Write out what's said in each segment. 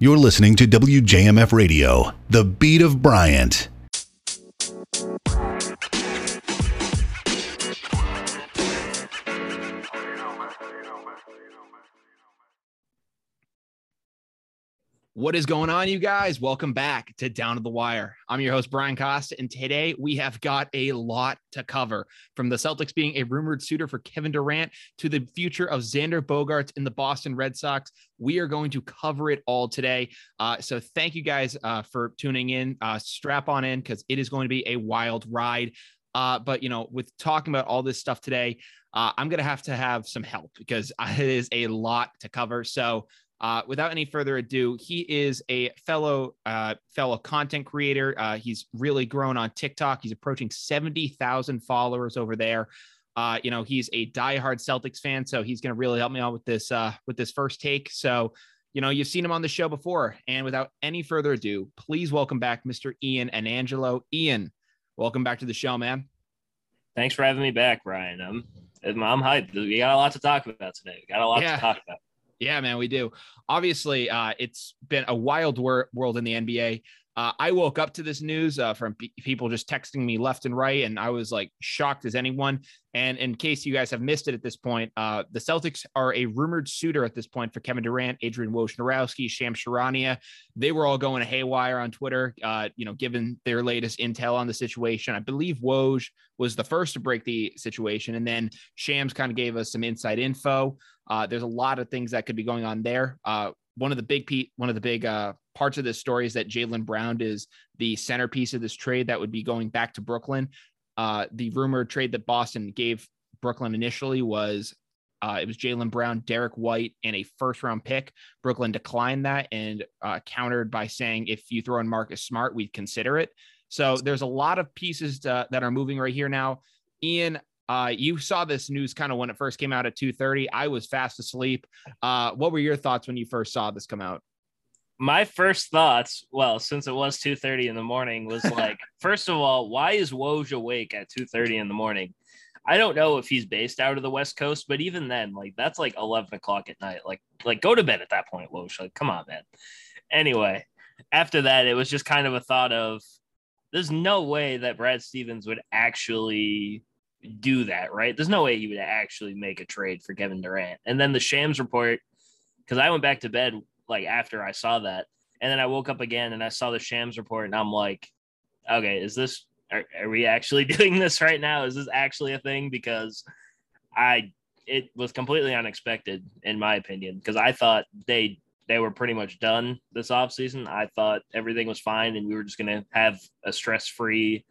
You're listening to WJMF Radio, the beat of Bryant. What is going on, you guys? Welcome back to Down to the Wire. I'm your host, Brian Costa, and today we have got a lot to cover from the Celtics being a rumored suitor for Kevin Durant to the future of Xander Bogaerts in the Boston Red Sox. We are going to cover it all today. Uh, so thank you guys uh, for tuning in. Uh, strap on in because it is going to be a wild ride. Uh, but you know, with talking about all this stuff today, uh, I'm gonna have to have some help because it is a lot to cover. So uh, without any further ado, he is a fellow uh, fellow content creator. Uh, he's really grown on TikTok. He's approaching seventy thousand followers over there. Uh, you know, he's a diehard Celtics fan, so he's going to really help me out with this uh, with this first take. So, you know, you've seen him on the show before. And without any further ado, please welcome back Mr. Ian and Angelo. Ian, welcome back to the show, man. Thanks for having me back, Ryan. I'm I'm hyped. We got a lot to talk about today. We got a lot yeah. to talk about. Yeah, man, we do. Obviously, uh, it's been a wild wor- world in the NBA. Uh, I woke up to this news uh, from p- people just texting me left and right, and I was like shocked as anyone. And in case you guys have missed it at this point, uh, the Celtics are a rumored suitor at this point for Kevin Durant, Adrian Wojnarowski, Shams Charania. They were all going haywire on Twitter, uh, you know, given their latest intel on the situation. I believe Woj was the first to break the situation, and then Shams kind of gave us some inside info. Uh, there's a lot of things that could be going on there. Uh, one of the big pe- one of the big uh, parts of this story is that Jaylen Brown is the centerpiece of this trade that would be going back to Brooklyn. Uh, the rumored trade that Boston gave Brooklyn initially was uh, it was Jaylen Brown, Derrick White, and a first round pick. Brooklyn declined that and uh, countered by saying if you throw in Marcus Smart, we'd consider it. So there's a lot of pieces to, that are moving right here now. Ian, uh, you saw this news kind of when it first came out at 2:30. I was fast asleep. Uh, what were your thoughts when you first saw this come out? My first thoughts, well, since it was 2:30 in the morning, was like, first of all, why is Woj awake at 2:30 in the morning? I don't know if he's based out of the West Coast, but even then, like that's like 11 o'clock at night. Like, like go to bed at that point, Woj. Like, come on, man. Anyway, after that, it was just kind of a thought of there's no way that Brad Stevens would actually do that, right? There's no way you would actually make a trade for Kevin Durant. And then the Shams report, because I went back to bed like after I saw that, and then I woke up again and I saw the Shams report, and I'm like, okay, is this are, are we actually doing this right now? Is this actually a thing? Because I it was completely unexpected in my opinion because I thought they they were pretty much done this offseason. I thought everything was fine and we were just going to have a stress free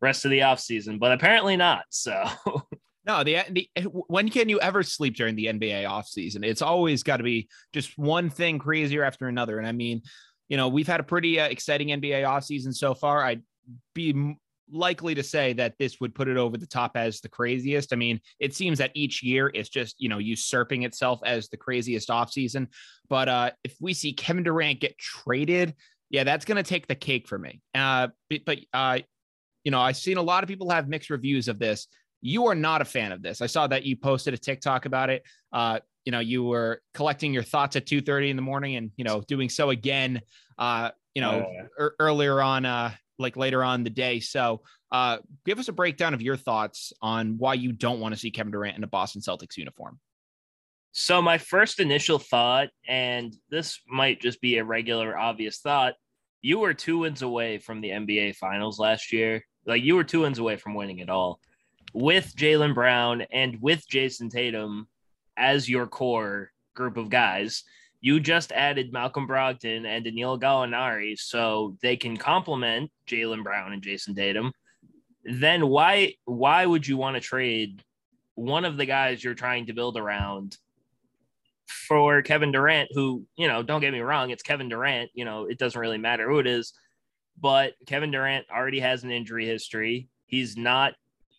rest of the off season, but apparently not. So. No, the, the when can you ever sleep during the NBA offseason? It's always got to be just one thing crazier after another. And I mean, you know, we've had a pretty uh, exciting NBA offseason so far. I'd be likely to say that this would put it over the top as the craziest. I mean, it seems that each year it's just, you know, usurping itself as the craziest offseason. But uh, if we see Kevin Durant get traded, yeah, that's going to take the cake for me. Uh, but uh, you know, I've seen a lot of people have mixed reviews of this. You are not a fan of this. I saw that you posted a TikTok about it. Uh, you know, you were collecting your thoughts at 2:30 in the morning and, you know, doing so again uh, you know, oh, yeah. er- earlier on uh like later on the day. So, uh give us a breakdown of your thoughts on why you don't want to see Kevin Durant in a Boston Celtics uniform. So my first initial thought, and this might just be a regular obvious thought, you were two wins away from the NBA Finals last year. Like you were two wins away from winning it all with Jaylen Brown and with Jayson Tatum as your core group of guys. You just added Malcolm Brogdon and Danilo Gallinari so they can complement Jaylen Brown and Jayson Tatum. Then why why would you want to trade one of the guys you're trying to build around for Kevin Durant, who, you know, don't get me wrong, it's Kevin Durant. You know, it doesn't really matter who it is, but Kevin Durant already has an injury history. He's not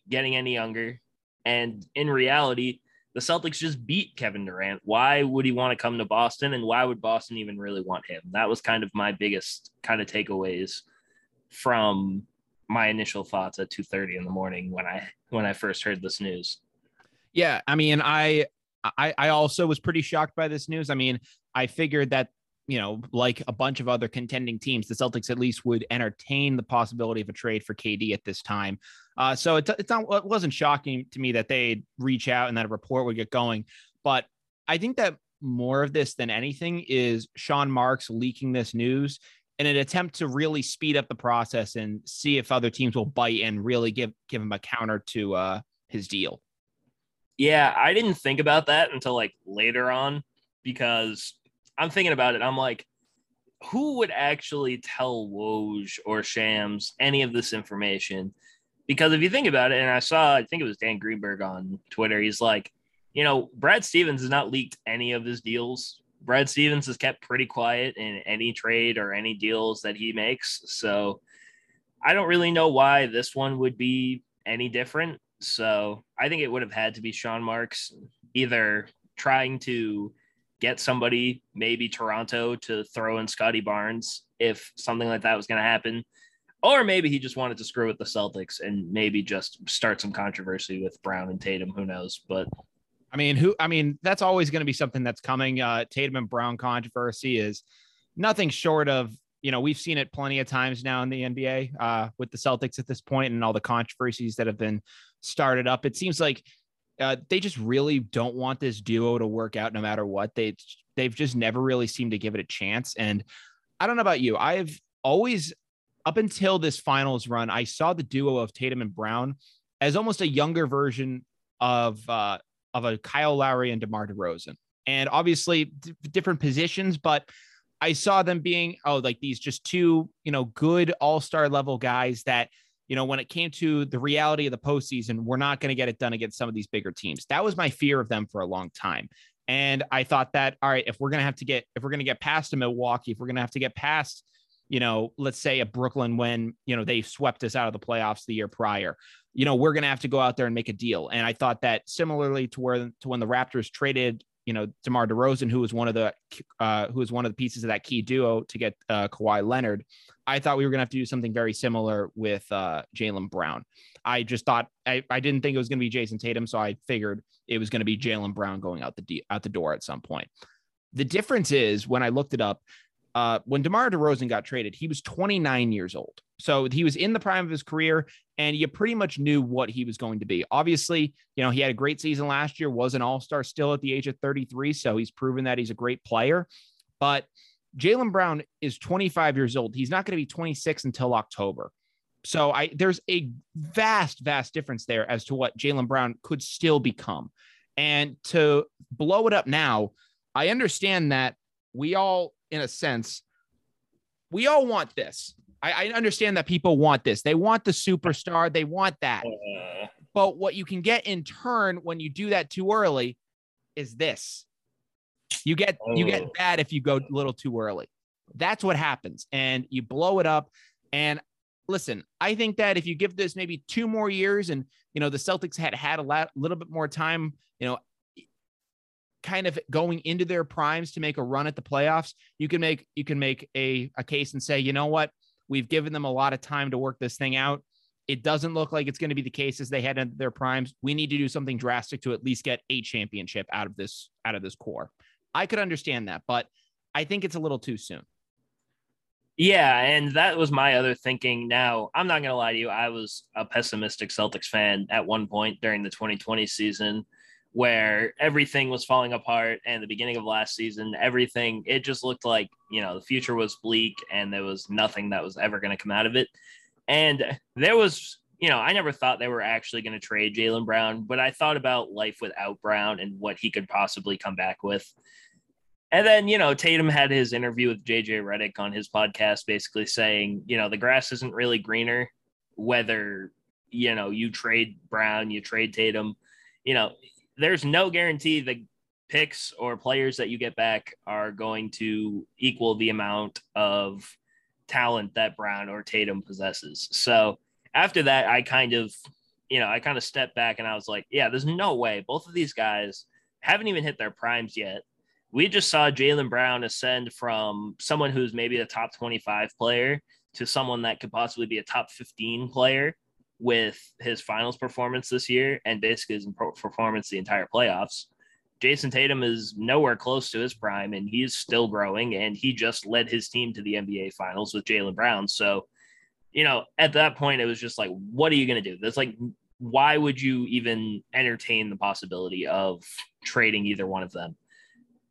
getting any younger. And in reality, the Celtics just beat Kevin Durant. Why would he want to come to Boston? And why would Boston even really want him? That was kind of my biggest kind of takeaways from my initial thoughts at 2:30 in the morning when I when I first heard this news. Yeah, I mean, I I, I also was pretty shocked by this news. I mean, I figured that you know, like a bunch of other contending teams, the Celtics at least would entertain the possibility of a trade for KD at this time. Uh, so it's it's not it wasn't shocking to me that they'd reach out and that a report would get going. But I think that more of this than anything is Sean Marks leaking this news in an attempt to really speed up the process and see if other teams will bite and really give give him a counter to uh, his deal. Yeah, I didn't think about that until like later on because I'm thinking about it. I'm like, who would actually tell Woj or Shams any of this information? Because if you think about it, and I saw, I think it was Dan Greenberg on Twitter, he's like, you know, Brad Stevens has not leaked any of his deals. Brad Stevens has kept pretty quiet in any trade or any deals that he makes. So I don't really know why this one would be any different. So I think it would have had to be Sean Marks either trying to get somebody, maybe Toronto, to throw in Scottie Barnes if something like that was going to happen. Or maybe he just wanted to screw with the Celtics and maybe just start some controversy with Brown and Tatum. Who knows? But I mean, who? I mean, that's always going to be something that's coming. Uh, Tatum and Brown controversy is nothing short of you know we've seen it plenty of times now in the NBA uh, with the Celtics at this point and all the controversies that have been started up. It seems like uh, they just really don't want this duo to work out no matter what. They they've just never really seemed to give it a chance. And I don't know about you. I've always up until this finals run, I saw the duo of Tatum and Brown as almost a younger version of uh, of a Kyle Lowry and DeMar DeRozan. And obviously d- different positions, but I saw them being oh like these just two you know good all star level guys that you know, when it came to the reality of the postseason, we're not going to get it done against some of these bigger teams. That was my fear of them for a long time. And I thought that, all right, if we're going to have to get, if we're going to get past a Milwaukee, if we're going to have to get past, you know, let's say a Brooklyn when, you know, they swept us out of the playoffs the year prior, you know, we're going to have to go out there and make a deal. And I thought that similarly to where, to when the Raptors traded, you know, DeMar DeRozan, who was one of the, uh, who was one of the pieces of that key duo to get uh, Kawhi Leonard. I thought we were going to have to do something very similar with uh, Jaylen Brown. I just thought I, I didn't think it was going to be Jayson Tatum, so I figured it was going to be Jaylen Brown going out the de- out the door at some point. The difference is when I looked it up, uh, when DeMar DeRozan got traded, he was 29 years old. So he was in the prime of his career, and you pretty much knew what he was going to be. Obviously, you know, he had a great season last year, was an all star still at the age of 33. So he's proven that he's a great player. But Jaylen Brown is 25 years old. He's not going to be 26 until October. So I there's a vast, vast difference there as to what Jaylen Brown could still become. And to blow it up now, I understand that we all, in a sense, we all want this. I, I understand that people want this. They want the superstar. They want that. Uh, but what you can get in turn when you do that too early is this. You get oh. you get oh. bad if you go a little too early. That's what happens, and you blow it up. And listen, I think that if you give this maybe two more years, and you know the Celtics had had a lot, little bit more time, you know, kind of going into their primes to make a run at the playoffs, you can make you can make a a case and say, you know what, we've given them a lot of time to work this thing out. It doesn't look like it's going to be the case as they head into their primes. We need to do something drastic to at least get a championship out of this out of this core. I could understand that, but I think it's a little too soon. Yeah, and that was my other thinking. Now, I'm not going to lie to you. I was a pessimistic Celtics fan at one point during the 2020 season where everything was falling apart and the beginning of last season, everything, it just looked like, you know, the future was bleak and there was nothing that was ever going to come out of it. And there was, you know, I never thought they were actually going to trade Jaylen Brown, but I thought about life without Brown and what he could possibly come back with. And then, you know, Tatum had his interview with JJ Redick on his podcast, basically saying, you know, the grass isn't really greener, whether, you know, you trade Brown, you trade Tatum, you know, there's no guarantee the picks or players that you get back are going to equal the amount of talent that Brown or Tatum possesses. So after that, I kind of, you know, I kind of stepped back and I was like, yeah, there's no way. Both of these guys haven't even hit their primes yet. We just saw Jaylen Brown ascend from someone who's maybe a top 25 player to someone that could possibly be a top 15 player with his finals performance this year and basically his performance the entire playoffs. Jayson Tatum is nowhere close to his prime and he's still growing and he just led his team to the NBA finals with Jaylen Brown. So, you know, at that point, it was just like, what are you going to do? That's like, why would you even entertain the possibility of trading either one of them?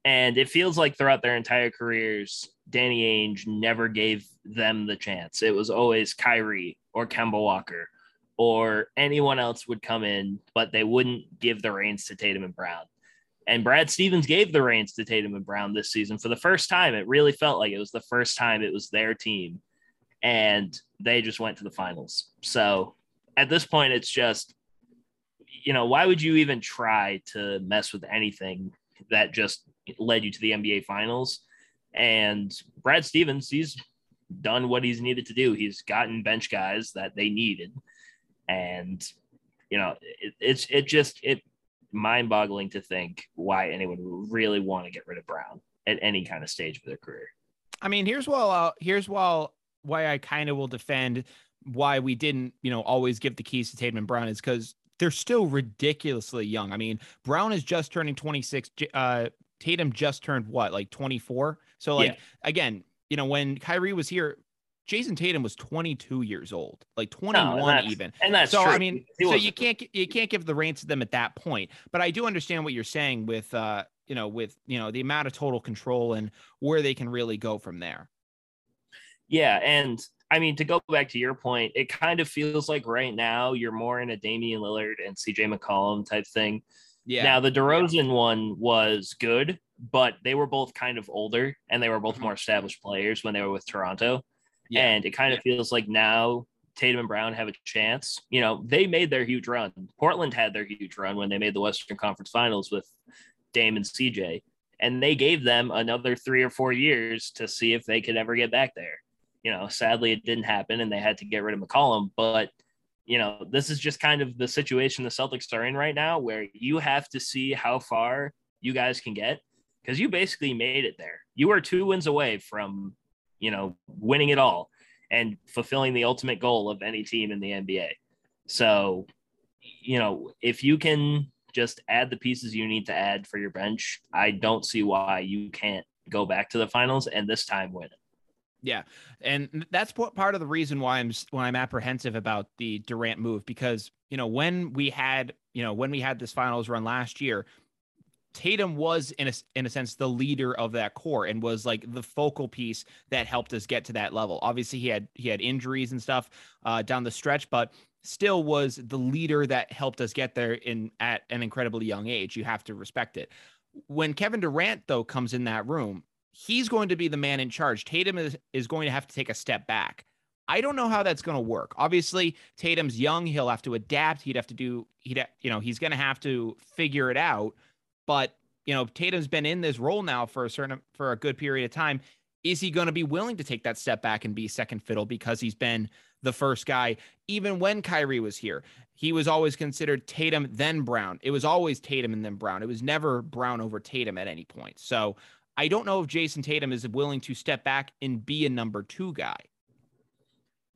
And it feels like throughout their entire careers, Danny Ainge never gave them the chance. It was always Kyrie or Kemba Walker or anyone else would come in, but they wouldn't give the reins to Tatum and Brown. And Brad Stevens gave the reins to Tatum and Brown this season for the first time. It really felt like it was the first time it was their team. And they just went to the finals. So at this point, it's just, you know, why would you even try to mess with anything that just led you to the NBA finals? And Brad Stevens, he's done what he's needed to do. He's gotten bench guys that they needed. And, you know, it, it's, it just, it mind boggling to think why anyone would really want to get rid of Brown at any kind of stage of their career. I mean, here's why, uh, here's why, why I kind of will defend why we didn't, you know, always give the keys to Tatum and Brown is because they're still ridiculously young. I mean, Brown is just turning 26. Uh, Tatum just turned what, like 24? So, like, yeah. again, you know, when Kyrie was here, Jayson Tatum was 22 years old, like 21 no, and even. And that's so. True. I mean, so you can't you can't give the reins to them at that point. But I do understand what you're saying with uh, you know, with you know the amount of total control and where they can really go from there. Yeah, and I mean to go back to your point, it kind of feels like right now you're more in a Damian Lillard and CJ McCollum type thing. Yeah. Now the DeRozan yeah. one was good, but they were both kind of older and they were both mm-hmm. more established players when they were with Toronto. Yeah. And it kind of yeah. feels like now Tatum and Brown have a chance. You know, they made their huge run. Portland had their huge run when they made the Western Conference Finals with Dame and CJ. And they gave them another three or four years to see if they could ever get back there. You know, sadly, it didn't happen and they had to get rid of McCollum. But, you know, this is just kind of the situation the Celtics are in right now where you have to see how far you guys can get because you basically made it there. You are two wins away from you know, winning it all and fulfilling the ultimate goal of any team in the NBA. So, you know, if you can just add the pieces you need to add for your bench, I don't see why you can't go back to the finals and this time win it. Yeah, and that's part of the reason why I'm when I'm apprehensive about the Durant move because you know when we had you know when we had this finals run last year, Tatum was in a in a sense the leader of that core and was like the focal piece that helped us get to that level. Obviously, he had he had injuries and stuff uh, down the stretch, but still was the leader that helped us get there in at an incredibly young age. You have to respect it. When Kevin Durant though comes in that room, he's going to be the man in charge. Tatum is is going to have to take a step back. I don't know how that's going to work. Obviously, Tatum's young; he'll have to adapt. He'd have to do. He'd you know he's going to have to figure it out. But you know, Tatum's been in this role now for a certain for a good period of time. Is he going to be willing to take that step back and be second fiddle because he's been the first guy? Even when Kyrie was here, he was always considered Tatum then Brown. It was always Tatum and then Brown. It was never Brown over Tatum at any point. So I don't know if Jayson Tatum is willing to step back and be a number two guy.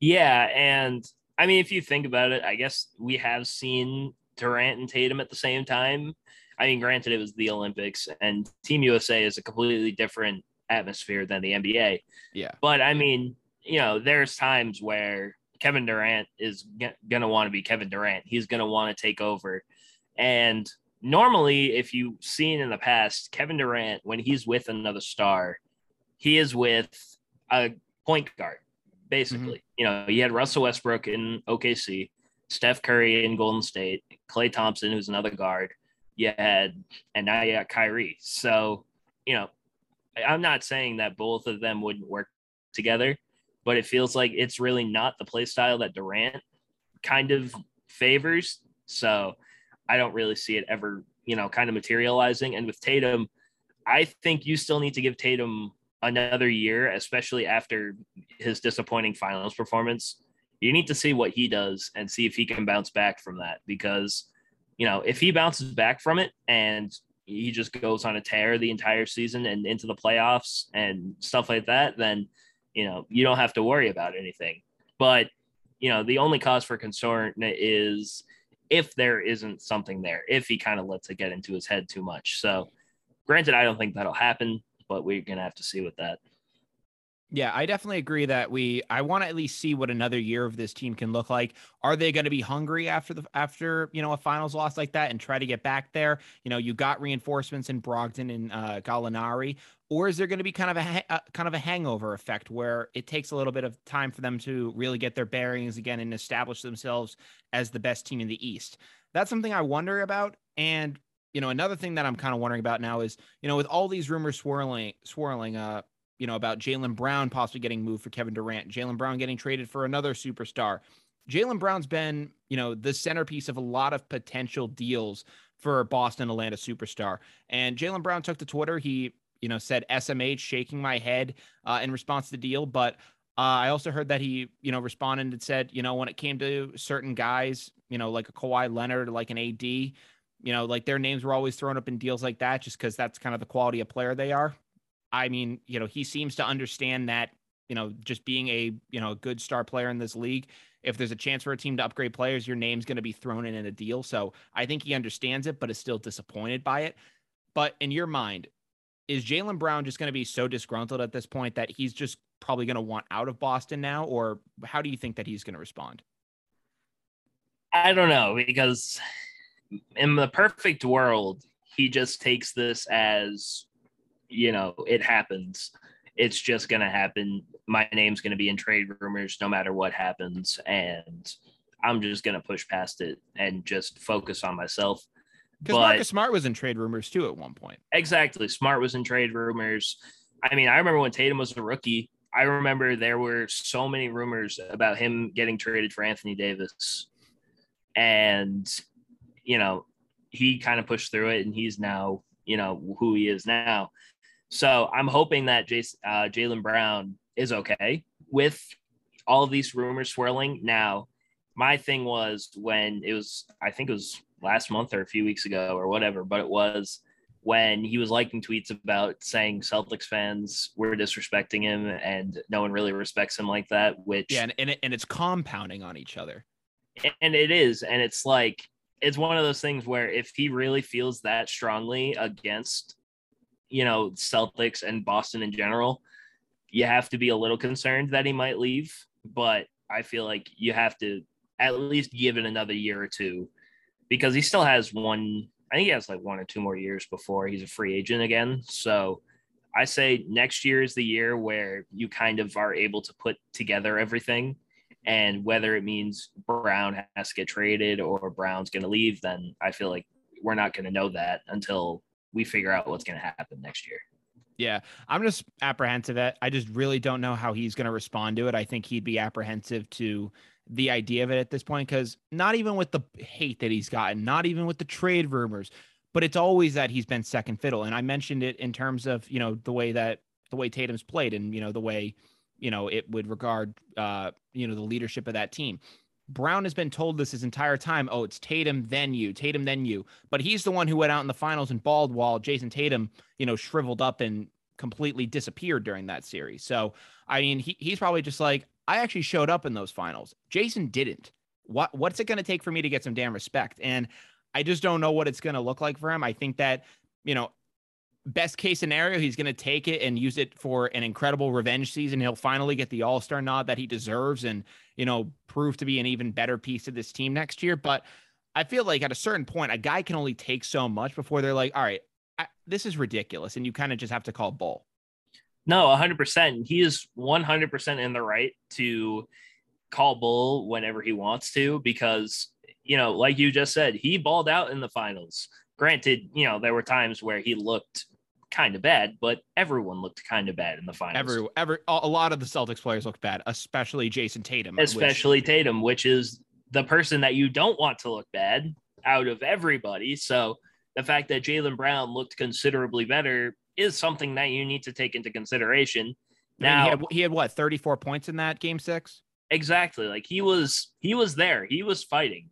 Yeah, and I mean, if you think about it, I guess we have seen Durant and Tatum at the same time I mean, granted, it was the Olympics, and Team USA is a completely different atmosphere than the NBA. Yeah. But I mean, you know, there's times where Kevin Durant is g- going to want to be Kevin Durant. He's going to want to take over. And normally, if you've seen in the past, Kevin Durant, when he's with another star, he is with a point guard, basically. Mm-hmm. You know, you had Russell Westbrook in OKC, Steph Curry in Golden State, Klay Thompson, who's another guard you had, and now you got Kyrie. So, you know, I'm not saying that both of them wouldn't work together, but it feels like it's really not the play style that Durant kind of favors. So I don't really see it ever, you know, kind of materializing. And with Tatum, I think you still need to give Tatum another year, especially after his disappointing finals performance. You need to see what he does and see if he can bounce back from that because you know, if he bounces back from it and he just goes on a tear the entire season and into the playoffs and stuff like that, then, you know, you don't have to worry about anything. But, you know, the only cause for concern is if there isn't something there, if he kind of lets it get into his head too much. So, granted, I don't think that'll happen, but we're going to have to see with that. Yeah, I definitely agree that we I want to at least see what another year of this team can look like. Are they going to be hungry after the after, you know, a finals loss like that and try to get back there? You know, you got reinforcements in Brogdon and uh, Gallinari, or is there going to be kind of a, a kind of a hangover effect where it takes a little bit of time for them to really get their bearings again and establish themselves as the best team in the East? That's something I wonder about and you know, another thing that I'm kind of wondering about now is, you know, with all these rumors swirling, swirling, uh, you know, about Jaylen Brown possibly getting moved for Kevin Durant, Jaylen Brown getting traded for another superstar. Jaylen Brown's been, you know, the centerpiece of a lot of potential deals for Boston Atlanta superstar. And Jaylen Brown took to Twitter. He, you know, said SMH shaking my head uh, in response to the deal. But uh, I also heard that he, you know, responded and said, you know, when it came to certain guys, you know, like a Kawhi Leonard, like an AD, you know, like their names were always thrown up in deals like that just because that's kind of the quality of player they are. I mean, you know, he seems to understand that, you know, just being a, you know, a good star player in this league, if there's a chance for a team to upgrade players, your name's going to be thrown in in a deal. So I think he understands it, but is still disappointed by it. But in your mind, is Jaylen Brown just going to be so disgruntled at this point that he's just probably going to want out of Boston now? Or how do you think that he's going to respond? I don't know because in the perfect world, he just takes this as you know, it happens. It's just going to happen. My name's going to be in trade rumors no matter what happens. And I'm just going to push past it and just focus on myself. Because Marcus Smart was in trade rumors too at one point. Exactly. Smart was in trade rumors. I mean, I remember when Tatum was a rookie, I remember there were so many rumors about him getting traded for Anthony Davis. And, you know, he kind of pushed through it and he's now, you know, who he is now. So I'm hoping that Jason, uh, Jaylen Brown is okay with all of these rumors swirling. Now, my thing was when it was, I think it was last month or a few weeks ago or whatever, but it was when he was liking tweets about saying Celtics fans were disrespecting him and no one really respects him like that. Which yeah, and and, it, and it's compounding on each other. And it is, and it's like it's one of those things where if he really feels that strongly against you know, Celtics and Boston in general, you have to be a little concerned that he might leave. But I feel like you have to at least give it another year or two because he still has one, I think he has like one or two more years before he's a free agent again. So I say next year is the year where you kind of are able to put together everything. And whether it means Brown has to get traded or Brown's going to leave, then I feel like we're not going to know that until we figure out what's going to happen next year. Yeah, I'm just apprehensive at. I just really don't know how he's going to respond to it. I think he'd be apprehensive to the idea of it at this point because not even with the hate that he's gotten, not even with the trade rumors, but it's always that he's been second fiddle. And I mentioned it in terms of you know the way that the way Tatum's played and you know the way you know it would regard uh you know the leadership of that team. Brown has been told this his entire time. Oh, it's Tatum, then you, Tatum, then you. But he's the one who went out in the finals and balled while Jayson Tatum, you know, shriveled up and completely disappeared during that series. So, I mean, he, he's probably just like, I actually showed up in those finals. Jayson didn't. What what's it going to take for me to get some damn respect? And I just don't know what it's going to look like for him. I think that, you know, best case scenario, he's going to take it and use it for an incredible revenge season. He'll finally get the All Star nod that he deserves, and you know, prove to be an even better piece of this team next year. But I feel like at a certain point, a guy can only take so much before they're like, all right, I, this is ridiculous, and you kind of just have to call bull. No, 100%. He is 100% in the right to call bull whenever he wants to because, you know, like you just said, he balled out in the finals. Granted, you know, there were times where he looked kind of bad, but everyone looked kind of bad in the finals. Every, every, a lot of the Celtics players looked bad, especially Jayson Tatum. Especially which... Tatum, which is the person that you don't want to look bad out of everybody. So the fact that Jaylen Brown looked considerably better is something that you need to take into consideration. Now I mean, he, had, he had what 34 points in that game six. Exactly. Like he was, he was there. He was fighting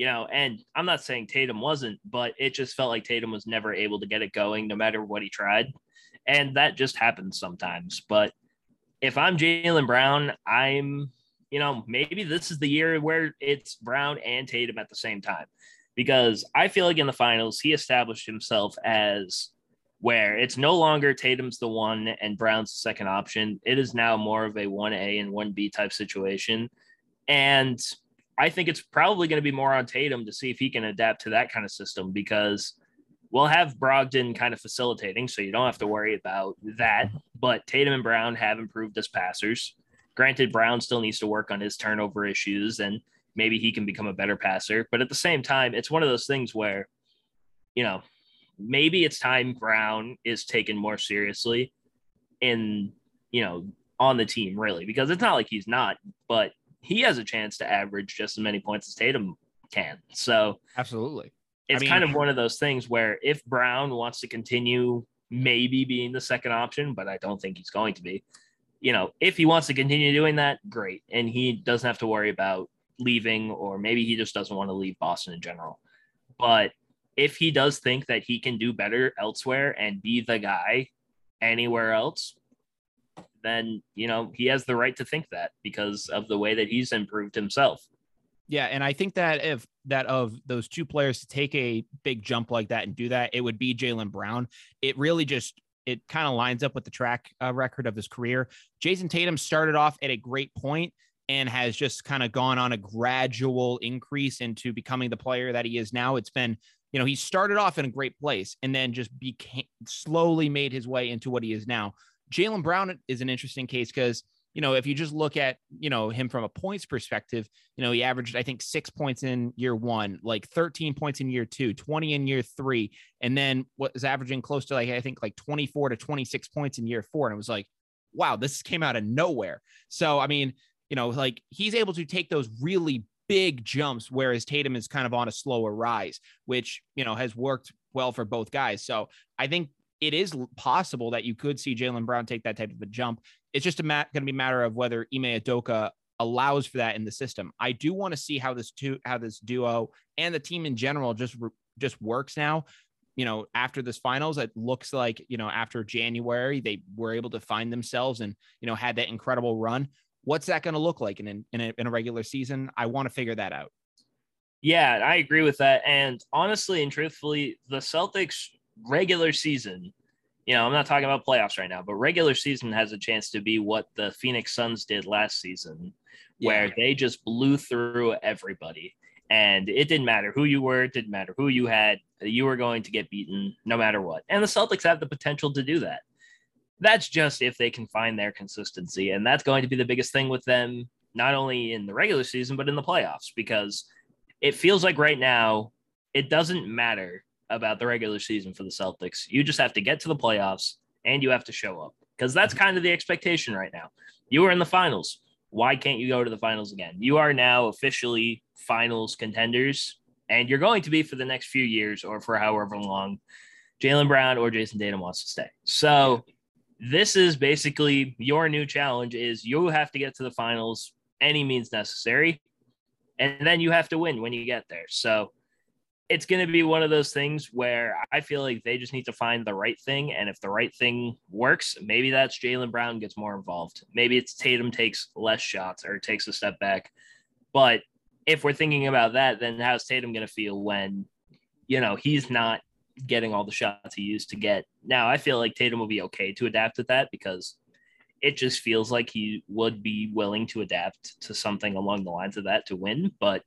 you know, and I'm not saying Tatum wasn't, but it just felt like Tatum was never able to get it going no matter what he tried. And that just happens sometimes. But if I'm Jaylen Brown, I'm you know, maybe this is the year where it's Brown and Tatum at the same time. Because I feel like in the finals, he established himself as where it's no longer Tatum's the one and Brown's the second option. It is now more of a 1A and 1B type situation. And I think it's probably going to be more on Tatum to see if he can adapt to that kind of system because we'll have Brogdon kind of facilitating, so you don't have to worry about that. Mm-hmm. But Tatum and Brown have improved as passers. Granted, Brown still needs to work on his turnover issues and maybe he can become a better passer. But at the same time, it's one of those things where, you know, maybe it's time Brown is taken more seriously in, you know, on the team, really, because it's not like he's not, but he has a chance to average just as many points as Tatum can. So, absolutely. It's I mean, kind of one of those things where if Brown wants to continue maybe being the second option, but I don't think he's going to be, you know, if he wants to continue doing that, great. And he doesn't have to worry about leaving, or maybe he just doesn't want to leave Boston in general. But if he does think that he can do better elsewhere and be the guy anywhere else, then you know he has the right to think that because of the way that he's improved himself. Yeah, and I think that if that of those two players to take a big jump like that and do that, it would be Jaylen Brown. It really just it kind of lines up with the track uh, record of his career. Jayson Tatum started off at a great point and has just kind of gone on a gradual increase into becoming the player that he is now. It's been, you know, he started off in a great place and then just became slowly made his way into what he is now. Jaylen Brown is an interesting case because, you know, if you just look at, you know, him from a points perspective, you know, he averaged, I think, six points in year one, like 13 points in year two, 20 in year three, and then what is averaging close to like, I think, like 24 to 26 points in year four. And it was like, wow, this came out of nowhere. So, I mean, you know, like he's able to take those really big jumps, whereas Tatum is kind of on a slower rise, which, you know, has worked well for both guys. So I think it is possible that you could see Jaylen Brown take that type of a jump. It's just a going to be a matter of whether Ime Udoka allows for that in the system. I do want to see how this two how this duo and the team in general just just works now. You know, after this finals, it looks like you know after January they were able to find themselves and you know had that incredible run. What's that going to look like in in a, in a regular season? I want to figure that out. Yeah, I agree with that. And honestly and truthfully, the Celtics regular season, you know, I'm not talking about playoffs right now, but regular season has a chance to be what the Phoenix Suns did last season, where yeah. they just blew through everybody. And it didn't matter who you were, it didn't matter who you had, you were going to get beaten no matter what. And the Celtics have the potential to do that. That's just if they can find their consistency. And that's going to be the biggest thing with them, not only in the regular season, but in the playoffs, because it feels like right now, it doesn't matter about the regular season for the Celtics. You just have to get to the playoffs and you have to show up because that's kind of the expectation right now. You were in the finals. Why can't you go to the finals again? You are now officially finals contenders, and you're going to be for the next few years or for however long Jaylen Brown or Jayson Tatum wants to stay. So this is basically your new challenge is you have to get to the finals any means necessary and then you have to win when you get there so it's going to be one of those things where I feel like they just need to find the right thing. And if the right thing works, maybe that's Jaylen Brown gets more involved. Maybe it's Tatum takes less shots or takes a step back. But if we're thinking about that, then how's Tatum going to feel when, you know, he's not getting all the shots he used to get? Now, I feel like Tatum will be okay to adapt to that because it just feels like he would be willing to adapt to something along the lines of that to win. But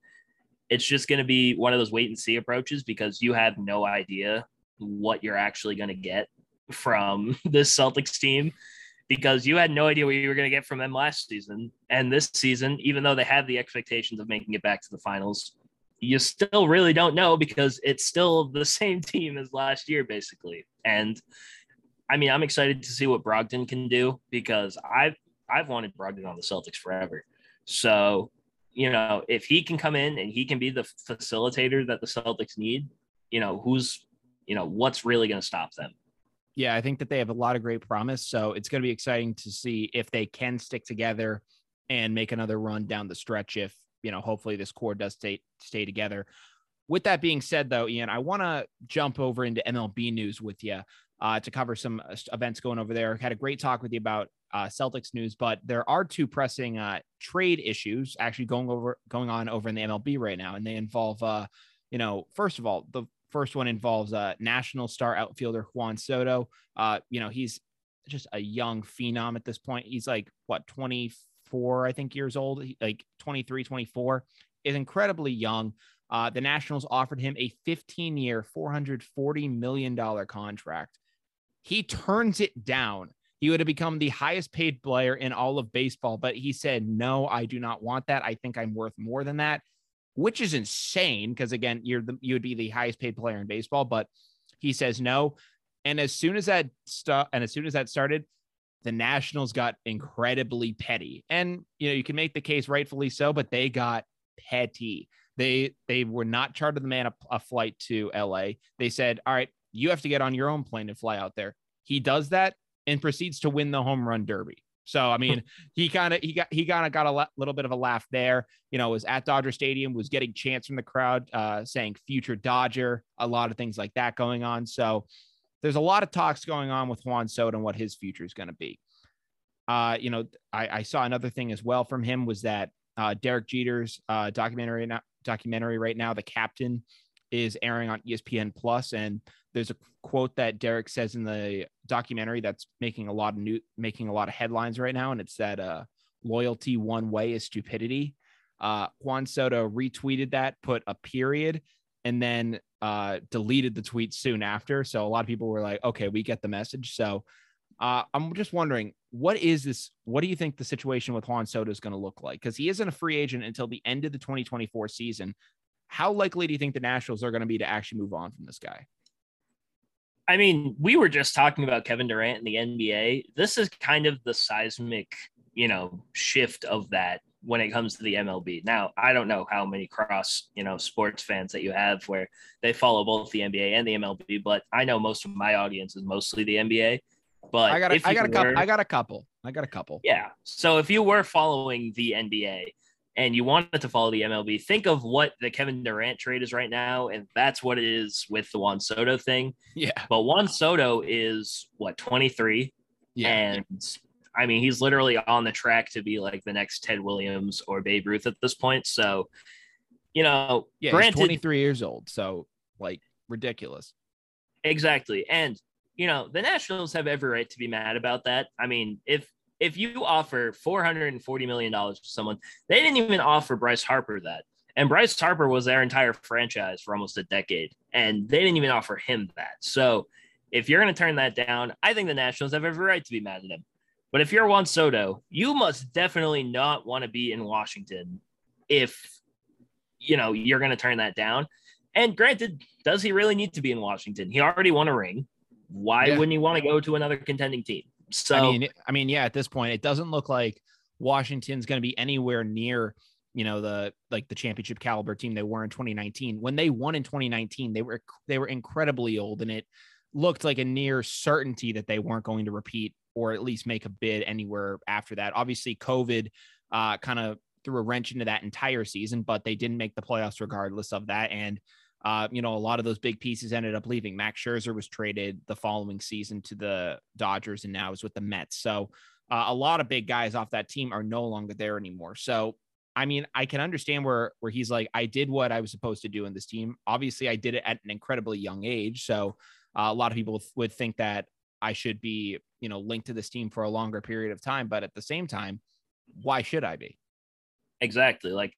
it's just going to be one of those wait and see approaches because you have no idea what you're actually going to get from this Celtics team because you had no idea what you were going to get from them last season. And this season, even though they have the expectations of making it back to the finals, you still really don't know because it's still the same team as last year, basically. And I mean, I'm excited to see what Brogdon can do because I've I've wanted Brogdon on the Celtics forever. So you know, if he can come in and he can be the facilitator that the Celtics need, you know, who's, you know, what's really going to stop them? Yeah, I think that they have a lot of great promise. So it's going to be exciting to see if they can stick together and make another run down the stretch. If, you know, hopefully this core does stay, stay together. With that being said, though, Ian, I want to jump over into MLB news with you. Uh, to cover some uh, events going over there. Had a great talk with you about uh, Celtics news, but there are two pressing uh, trade issues actually going over going on over in the MLB right now, and they involve, uh, you know, first of all, the first one involves uh, national star outfielder Juan Soto. Uh, you know, he's just a young phenom at this point. He's like what 24, I think, years old, like 23, 24, is incredibly young. Uh, the Nationals offered him a 15 year, $440 million contract. He turns it down he would have become the highest paid player in all of baseball. But he said, no, I do not want that. I think I'm worth more than that, which is insane because again, you're the, you would be the highest paid player in baseball. But he says no. And as soon as that stuff, and as soon as that started, the Nationals got incredibly petty. And you know, you can make the case rightfully so, but they got petty. They they were not chartered the man a, a flight to LA. They said, "All right, you have to get on your own plane and fly out there." He does that and proceeds to win the home run derby. So I mean, he kind of he got he kind of got a little bit of a laugh there. You know, was at Dodger Stadium, was getting chants from the crowd uh, saying "future Dodger," a lot of things like that going on. So there's a lot of talks going on with Juan Soto and what his future is going to be. Uh, you know, I, I, saw another thing as well from him was that uh, Derek Jeter's uh, documentary documentary right now, the captain, is airing on ESPN Plus, and there's a quote that Derek says in the documentary that's making a lot of new making a lot of headlines right now, and it's that uh, loyalty one way is stupidity. Uh, Juan Soto retweeted that, put a period, and then uh, deleted the tweet soon after. So a lot of people were like, "Okay, we get the message." So uh, I'm just wondering, what is this? What do you think the situation with Juan Soto is going to look like? Because he isn't a free agent until the end of the 2024 season. How likely do you think the Nationals are going to be to actually move on from this guy? I mean, we were just talking about Kevin Durant in the NBA. This is kind of the seismic, you know, shift of that when it comes to the MLB. Now, I don't know how many cross, you know, sports fans that you have where they follow both the NBA and the MLB, but I know most of my audience is mostly the NBA. But I got a, I got a couple. I got a couple. I got a couple. Yeah. So if you were following the NBA, and you wanted to follow the MLB, think of what the Kevin Durant trade is right now, and that's what it is with the Juan Soto thing. Yeah. But Juan Soto is what 23, yeah. and I mean he's literally on the track to be like the next Ted Williams or Babe Ruth at this point. So, you know, yeah, granted, 23 years old, so like ridiculous. Exactly, and you know the Nationals have every right to be mad about that. I mean, if if you offer $440 million to someone, they didn't even offer Bryce Harper that. And Bryce Harper was their entire franchise for almost a decade, and they didn't even offer him that. So if you're going to turn that down, I think the Nationals have every right to be mad at him. But if you're Juan Soto, you must definitely not want to be in Washington if you know you're going to turn that down. And granted, does he really need to be in Washington? He already won a ring. Why yeah. wouldn't he want to go to another contending team? So I mean, I mean, yeah, at this point, it doesn't look like Washington's going to be anywhere near, you know, the like the championship caliber team they were in 2019. When they won in 2019, they were they were incredibly old, and it looked like a near certainty that they weren't going to repeat or at least make a bid anywhere after that. Obviously, COVID uh, kind of threw a wrench into that entire season, but they didn't make the playoffs regardless of that. And uh, you know, a lot of those big pieces ended up leaving. Max Scherzer was traded the following season to the Dodgers and now is with the Mets. So uh, a lot of big guys off that team are no longer there anymore. So I mean, I can understand where where he's like, I did what I was supposed to do in this team. Obviously, I did it at an incredibly young age. So uh, a lot of people would think that I should be, you know, linked to this team for a longer period of time. But at the same time, why should I be? Exactly. Like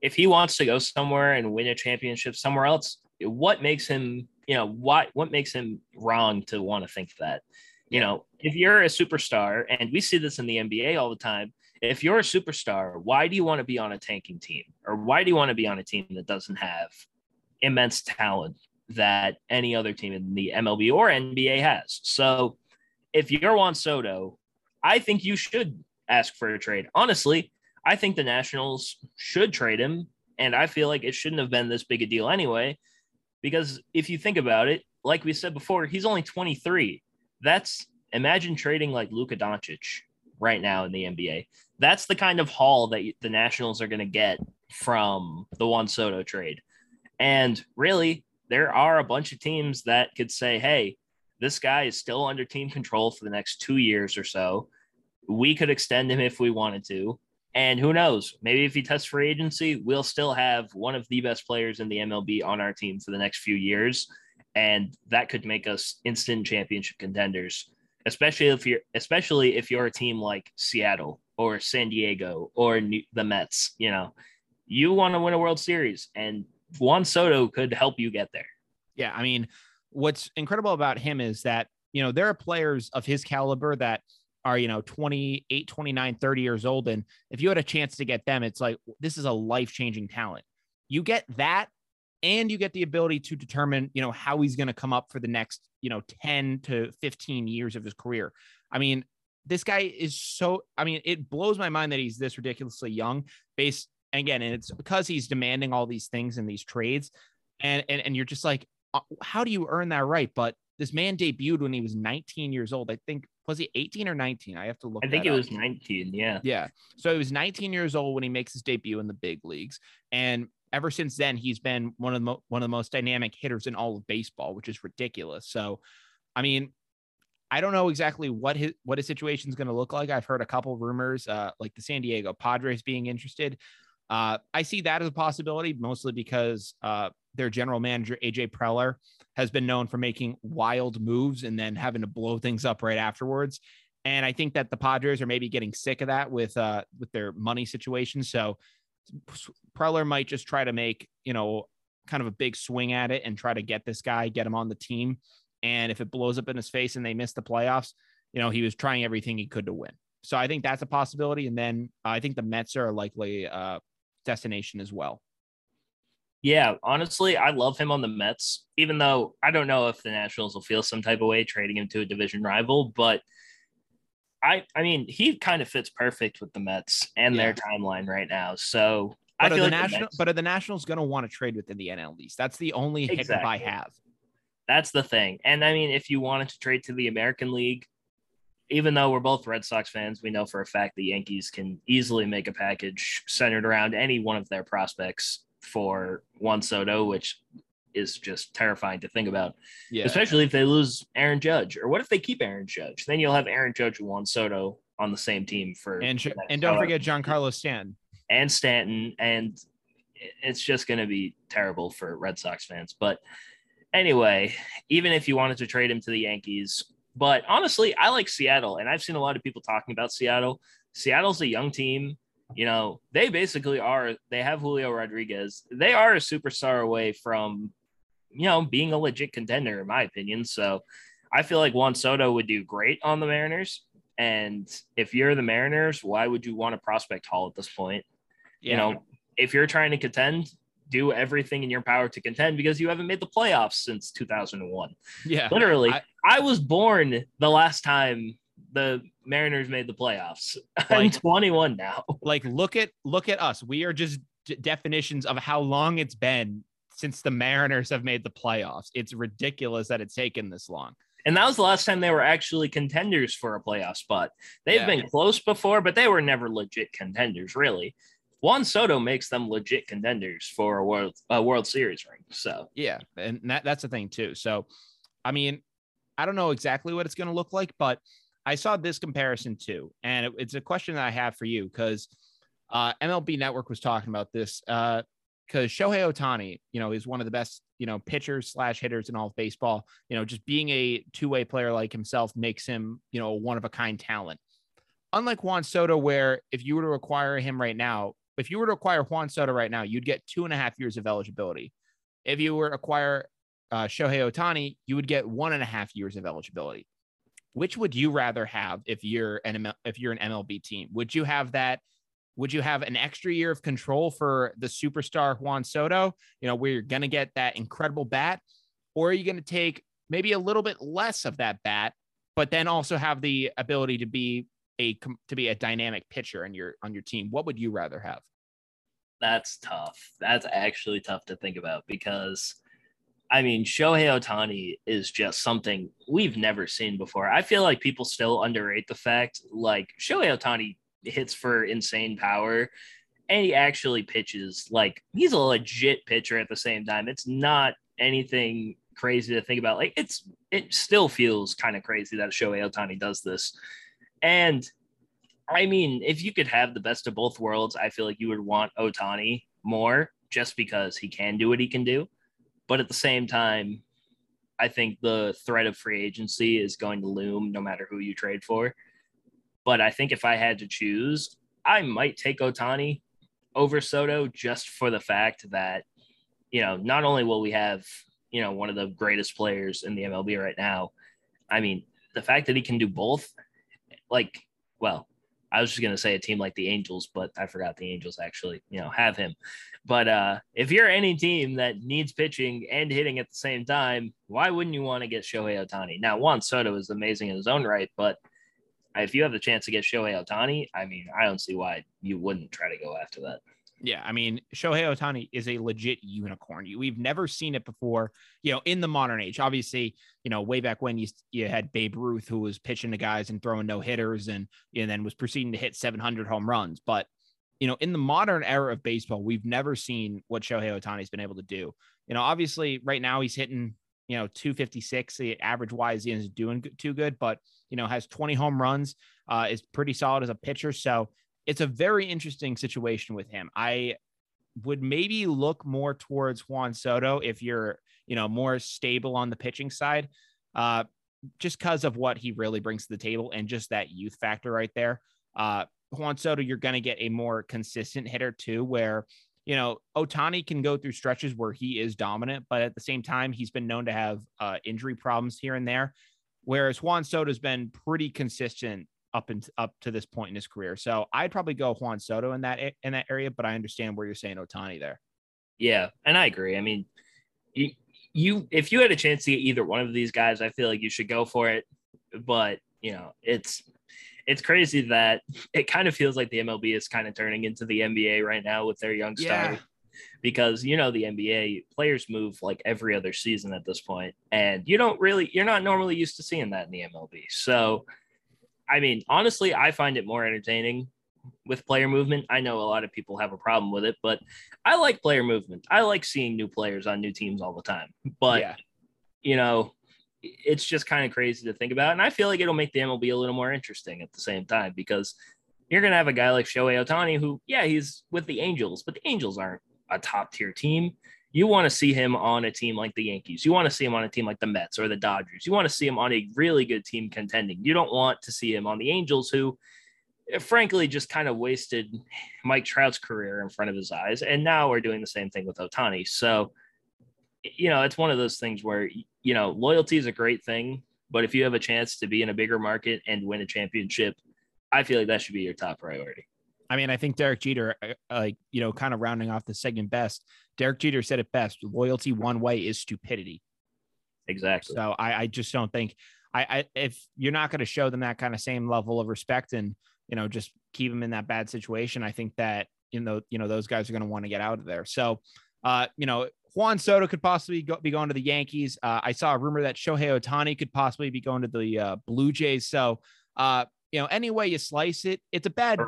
if he wants to go somewhere and win a championship somewhere else, what makes him, you know, what what makes him wrong to want to think that? You know, if you're a superstar, and we see this in the NBA all the time, if you're a superstar, why do you want to be on a tanking team? Or why do you want to be on a team that doesn't have immense talent that any other team in the MLB or NBA has? So if you're Juan Soto, I think you should ask for a trade. Honestly, I think the Nationals should trade him. And I feel like it shouldn't have been this big a deal anyway. Because if you think about it, like we said before, he's only 23. That's imagine trading like Luka Doncic right now in the NBA. That's the kind of haul that the Nationals are going to get from the Juan Soto trade. And really, there are a bunch of teams that could say, hey, This guy is still under team control for the next two years or so. We could extend him if we wanted to. And who knows? Maybe if he tests free agency, we'll still have one of the best players in the MLB on our team for the next few years. And that could make us instant championship contenders, especially if you're especially if you're a team like Seattle or San Diego or New, the Mets, you know, you want to win a World Series and Juan Soto could help you get there. Yeah, I mean, what's incredible about him is that, you know, there are players of his caliber that are, you know, 28, 29, 30 years old. And if you had a chance to get them, it's like, this is a life changing talent. You get that, and you get the ability to determine, you know, how he's going to come up for the next, you know, 10 to 15 years of his career. I mean, this guy is so, I mean, it blows my mind that he's this ridiculously young based again, and it's because he's demanding all these things in these trades. And, and, and you're just like, uh, how do you earn that right? But this man debuted when he was 19 years old. I think was he 18 or 19? I have to look. I think it up. was 19. Yeah. Yeah. So he was 19 years old when he makes his debut in the big leagues, and ever since then he's been one of the mo- one of the most dynamic hitters in all of baseball, which is ridiculous. So, I mean, I don't know exactly what his what his situation is going to look like. I've heard a couple rumors, uh, like the San Diego Padres being interested. Uh, I see that as a possibility, mostly because uh, their general manager AJ Preller has been known for making wild moves and then having to blow things up right afterwards. And I think that the Padres are maybe getting sick of that with uh, with their money situation. So Preller might just try to make you know kind of a big swing at it and try to get this guy, get him on the team. And if it blows up in his face and they miss the playoffs, you know he was trying everything he could to win. So I think that's a possibility. And then uh, I think the Mets are a likely uh, destination as well. Yeah, honestly, I love him on the Mets, even though I don't know if the Nationals will feel some type of way trading him to a division rival, but I I mean, he kind of fits perfect with the Mets and yeah. their timeline right now. So but I feel like national, Mets, but are the Nationals going to want to trade within the NL East? That's the only exactly. hiccup I have. That's the thing. And I mean, if you wanted to trade to the American League, even though we're both Red Sox fans, we know for a fact the Yankees can easily make a package centered around any one of their prospects for Juan Soto, which is just terrifying to think about. Yeah. Especially if they lose Aaron Judge. Or what if they keep Aaron Judge? Then you'll have Aaron Judge and Juan Soto on the same team for and and don't forget Giancarlo Stanton. And Stanton. And it's just gonna be terrible for Red Sox fans. But anyway, even if you wanted to trade him to the Yankees, but honestly, I like Seattle, and I've seen a lot of people talking about Seattle. Seattle's a young team. You know, they basically are, they have Julio Rodriguez. They are a superstar away from, you know, being a legit contender, in my opinion. So I feel like Juan Soto would do great on the Mariners. And if you're the Mariners, why would you want a prospect Hall at this point? Yeah. You know, if you're trying to contend, do everything in your power to contend because you haven't made the playoffs since 2001. Yeah. Literally, I, I was born the last time the Mariners made the playoffs. Like, I'm 21 now. Like look at look at us. We are just d- definitions of how long it's been since the Mariners have made the playoffs. It's ridiculous that it's taken this long. And that was the last time they were actually contenders for a playoff spot. They've yeah. been close before, but they were never legit contenders, really. Juan Soto makes them legit contenders for a world a World Series ring. So yeah, and that, that's the thing too. So, I mean, I don't know exactly what it's going to look like, but I saw this comparison too, and it, it's a question that I have for you because uh, MLB Network was talking about this because uh, Shohei Ohtani, you know, is one of the best, you know, pitchers slash hitters in all of baseball. You know, just being a two way player like himself makes him, you know, one of a kind talent. Unlike Juan Soto, where if you were to acquire him right now, if you were to acquire Juan Soto right now, you'd get two and a half years of eligibility. If you were to acquire uh, Shohei Ohtani, you would get one and a half years of eligibility. Which would you rather have if you're an if you're an MLB team? Would you have that? Would you have an extra year of control for the superstar Juan Soto? You know, where you're going to get that incredible bat, or are you going to take maybe a little bit less of that bat, but then also have the ability to be a to be a dynamic pitcher on your on your team, what would you rather have? That's tough. That's actually tough to think about because I mean, Shohei Ohtani is just something we've never seen before. I feel like people still underrate the fact like Shohei Ohtani hits for insane power and he actually pitches like he's a legit pitcher at the same time. It's not anything crazy to think about. Like it's it still feels kind of crazy that Shohei Ohtani does this. And I mean, if you could have the best of both worlds, I feel like you would want Ohtani more just because he can do what he can do. But at the same time, I think the threat of free agency is going to loom no matter who you trade for. But I think if I had to choose, I might take Ohtani over Soto just for the fact that, you know, not only will we have, you know, one of the greatest players in the MLB right now, I mean, the fact that he can do both, like, well, I was just gonna say a team like the Angels, but I forgot the Angels actually, you know, have him. But uh, if you're any team that needs pitching and hitting at the same time, why wouldn't you want to get Shohei Ohtani? Now, Juan Soto is amazing in his own right, but if you have the chance to get Shohei Ohtani, I mean, I don't see why you wouldn't try to go after that. Yeah, I mean, Shohei Ohtani is a legit unicorn. We've never seen it before, you know, in the modern age. Obviously, you know, way back when you, you had Babe Ruth, who was pitching to guys and throwing no hitters and, and then was proceeding to hit 700 home runs. But, you know, in the modern era of baseball, we've never seen what Shohei Ohtani's been able to do. You know, obviously, right now he's hitting, you know, 256. The average wise he isn't doing too good, but, you know, has 20 home runs, uh, is pretty solid as a pitcher. So, it's a very interesting situation with him. I would maybe look more towards Juan Soto if you're, you know, more stable on the pitching side, uh, just because of what he really brings to the table and just that youth factor right there. Uh, Juan Soto, you're going to get a more consistent hitter too, where, you know, Ohtani can go through stretches where he is dominant, but at the same time, he's been known to have uh, injury problems here and there. Whereas Juan Soto has been pretty consistent up and up to this point in his career. So I'd probably go Juan Soto in that in that area, but I understand where you're saying Ohtani there. Yeah, and I agree. I mean, you, you if you had a chance to get either one of these guys, I feel like you should go for it. But you know, it's it's crazy that it kind of feels like the MLB is kind of turning into the NBA right now with their young star. Yeah. Because you know the NBA players move like every other season at this point, and you don't really you're not normally used to seeing that in the MLB. So I mean, honestly, I find it more entertaining with player movement. I know a lot of people have a problem with it, but I like player movement. I like seeing new players on new teams all the time. But yeah. you know, it's just kind of crazy to think about. And I feel like it'll make the MLB a little more interesting at the same time because you're gonna have a guy like Shohei Ohtani who, yeah, he's with the Angels, but the Angels aren't a top tier team you want to see him on a team like the Yankees. You want to see him on a team like the Mets or the Dodgers. You want to see him on a really good team contending. You don't want to see him on the Angels, who eh, frankly just kind of wasted Mike Trout's career in front of his eyes. And now we're doing the same thing with Ohtani. So, you know, it's one of those things where, you know, loyalty is a great thing. But if you have a chance to be in a bigger market and win a championship, I feel like that should be your top priority. I mean, I think Derek Jeter, uh, like, you know, kind of rounding off the second best, Derek Jeter said it best loyalty one way is stupidity. Exactly. So I, I just don't think I, I if you're not going to show them that kind of same level of respect and, you know, just keep them in that bad situation, I think that, you know, you know, those guys are going to want to get out of there. So, uh, you know, Juan Soto could possibly go, be going to the Yankees. Uh, I saw a rumor that Shohei Ohtani could possibly be going to the uh, Blue Jays. So, uh, you know, any way you slice it, it's a bad,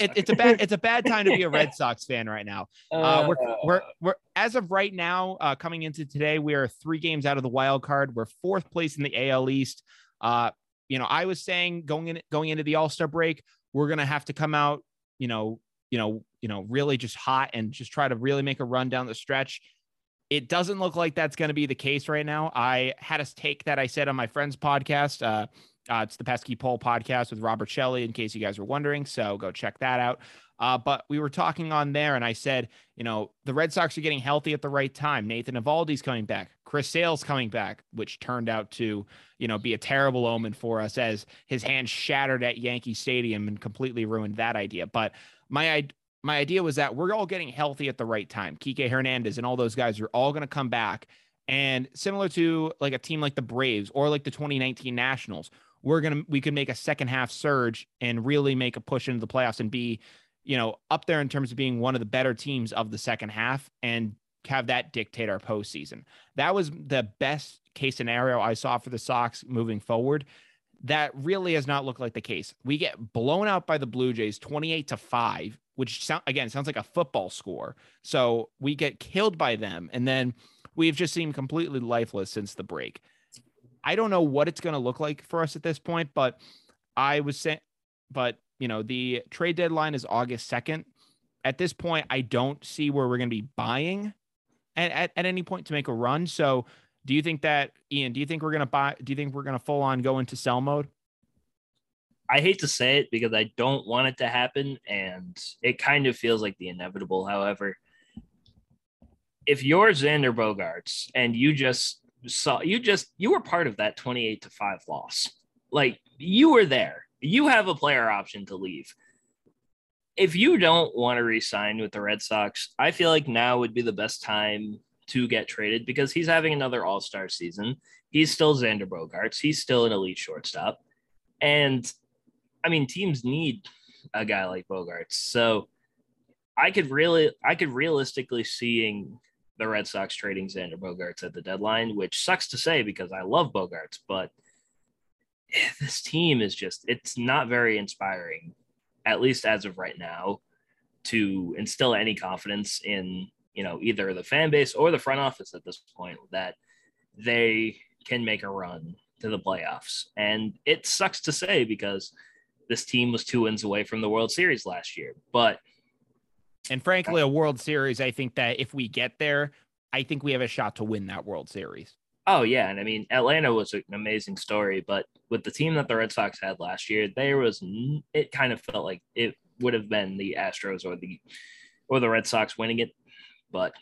it, it's a bad, it's a bad time to be a Red Sox fan right now. Uh, we're, we're, we're, as of right now, uh, coming into today, we are three games out of the wild card. We're fourth place in the AL East. Uh, you know, I was saying going in, going into the All Star break, we're gonna have to come out, you know, you know, you know, really just hot and just try to really make a run down the stretch. It doesn't look like that's going to be the case right now. I had a take that I said on my friend's podcast. Uh, uh, it's the Pesky Pole podcast with Robert Shelley, in case you guys were wondering. So go check that out. Uh, but we were talking on there, and I said, you know, the Red Sox are getting healthy at the right time. Nathan Eovaldi's coming back. Chris Sale's coming back, which turned out to, you know, be a terrible omen for us as his hand shattered at Yankee Stadium and completely ruined that idea. But my my idea was that we're all getting healthy at the right time. Kike Hernandez and all those guys are all going to come back. And similar to like a team like the Braves or like the 2019 Nationals, we're gonna we could make a second half surge and really make a push into the playoffs and be, you know, up there in terms of being one of the better teams of the second half and have that dictate our postseason. That was the best case scenario I saw for the Sox moving forward. That really has not looked like the case. We get blown out by the Blue Jays 28 to 5, which sound, again sounds like a football score. So we get killed by them and then we've just seemed completely lifeless since the break. I don't know what it's going to look like for us at this point, but I was saying, but you know, the trade deadline is August 2nd. At this point, I don't see where we're going to be buying at, at, at any point to make a run. So, do you think that, Ian, do you think we're going to buy, do you think we're going to full on go into sell mode? I hate to say it because I don't want it to happen. And it kind of feels like the inevitable. However, if you're Xander Bogaerts and you just saw, you just, you were part of that 28 to 5 loss, like you were there, you have a player option to leave. If you don't want to resign with the Red Sox, I feel like now would be the best time to get traded because he's having another all star season. He's still Xander Bogaerts. he's still an elite shortstop. And I mean, teams need a guy like Bogaerts. So I could really, I could realistically seeing the Red Sox trading Xander Bogaerts at the deadline, which sucks to say because I love Bogaerts, but eh, this team is just, it's not very inspiring, at least as of right now, to instill any confidence in, you know, either the fan base or the front office at this point that they can make a run to the playoffs. And it sucks to say because this team was two wins away from the World Series last year. But and frankly, a World Series, I think that if we get there, I think we have a shot to win that World Series. Oh yeah, and I mean Atlanta was an amazing story, but with the team that the Red Sox had last year, there was it kind of felt like it would have been the Astros or the or the Red Sox winning it, but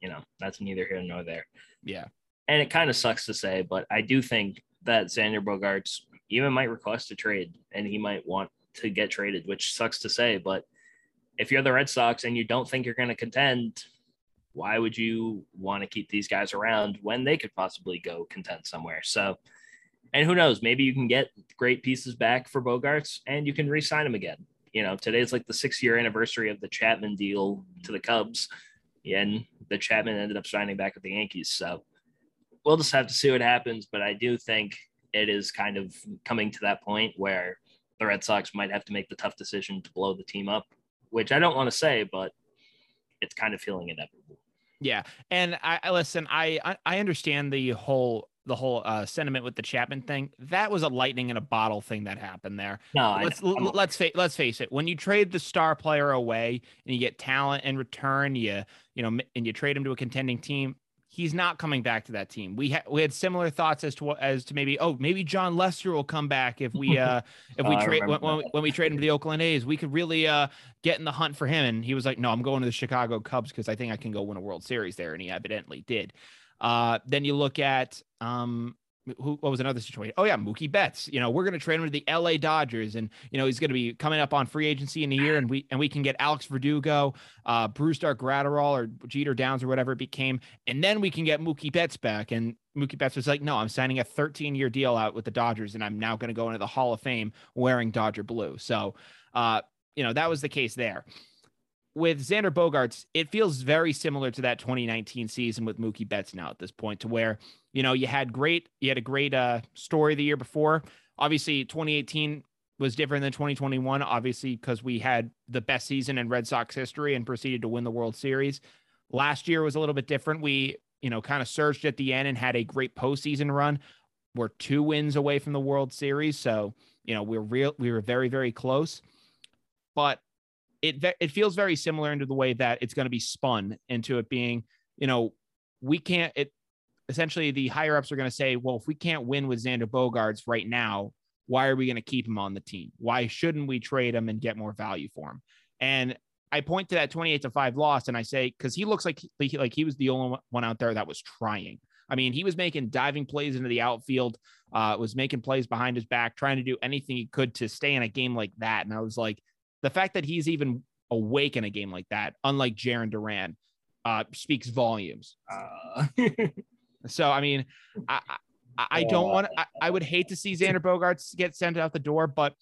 you know that's neither here nor there. Yeah, and it kind of sucks to say, but I do think that Xander Bogaerts even might request a trade and he might want to get traded, which sucks to say. But if you're the Red Sox and you don't think you're going to contend, why would you want to keep these guys around when they could possibly go contend somewhere? So, and who knows, maybe you can get great pieces back for Bogaerts and you can re sign them again. You know, today's like the six year anniversary of the Chapman deal to the Cubs, and the Chapman ended up signing back with the Yankees. So, we'll just have to see what happens. But I do think it is kind of coming to that point where the Red Sox might have to make the tough decision to blow the team up, which I don't want to say, but it's kind of feeling inevitable. Yeah, and I, I listen. I I understand the whole the whole uh, sentiment with the Chapman thing. That was a lightning in a bottle thing that happened there. No, let's l- let's fa- let's face it. When you trade the star player away and you get talent in return, you you know, and you trade him to a contending team, he's not coming back to that team. We had we had similar thoughts as to as to maybe oh maybe Jon Lester will come back if we uh if we trade when, when, we, when we trade him to the Oakland A's we could really uh get in the hunt for him and he was like no I'm going to the Chicago Cubs because I think I can go win a World Series there and he evidently did. Uh, then you look at um who what was another situation? Oh yeah, Mookie Betts. You know, we're going to trade him to the LA Dodgers, and you know he's going to be coming up on free agency in a year, and we and we can get Alex Verdugo, uh, Brusdar Graterol, or Jeter Downs, or whatever it became, and then we can get Mookie Betts back. And Mookie Betts was like, "No, I'm signing a 13 year deal out with the Dodgers, and I'm now going to go into the Hall of Fame wearing Dodger blue." So, uh, you know, that was the case there with Xander Bogaerts, it feels very similar to that 2019 season with Mookie Betts now at this point, to where you know you had great, you had a great uh, story the year before. Obviously, 2018 was different than 2021, obviously because we had the best season in Red Sox history and proceeded to win the World Series. Last year was a little bit different. We you know kind of surged at the end and had a great postseason run. We're two wins away from the World Series, so you know we're real. We were very very close, but it it feels very similar into the way that it's going to be spun into it being, you know, we can't. It essentially the higher ups are going to say, well, if we can't win with Xander Bogaerts right now, why are we going to keep him on the team? Why shouldn't we trade him and get more value for him? And I point to that 28 to 5 loss and I say, because he looks like he, like he was the only one out there that was trying. I mean, he was making diving plays into the outfield, uh, was making plays behind his back, trying to do anything he could to stay in a game like that. And I was like, the fact that he's even awake in a game like that, unlike Jarren Duran, uh, speaks volumes. Uh. so, I mean, I, I, I don't want I, I would hate to see Xander Bogaerts get sent out the door, but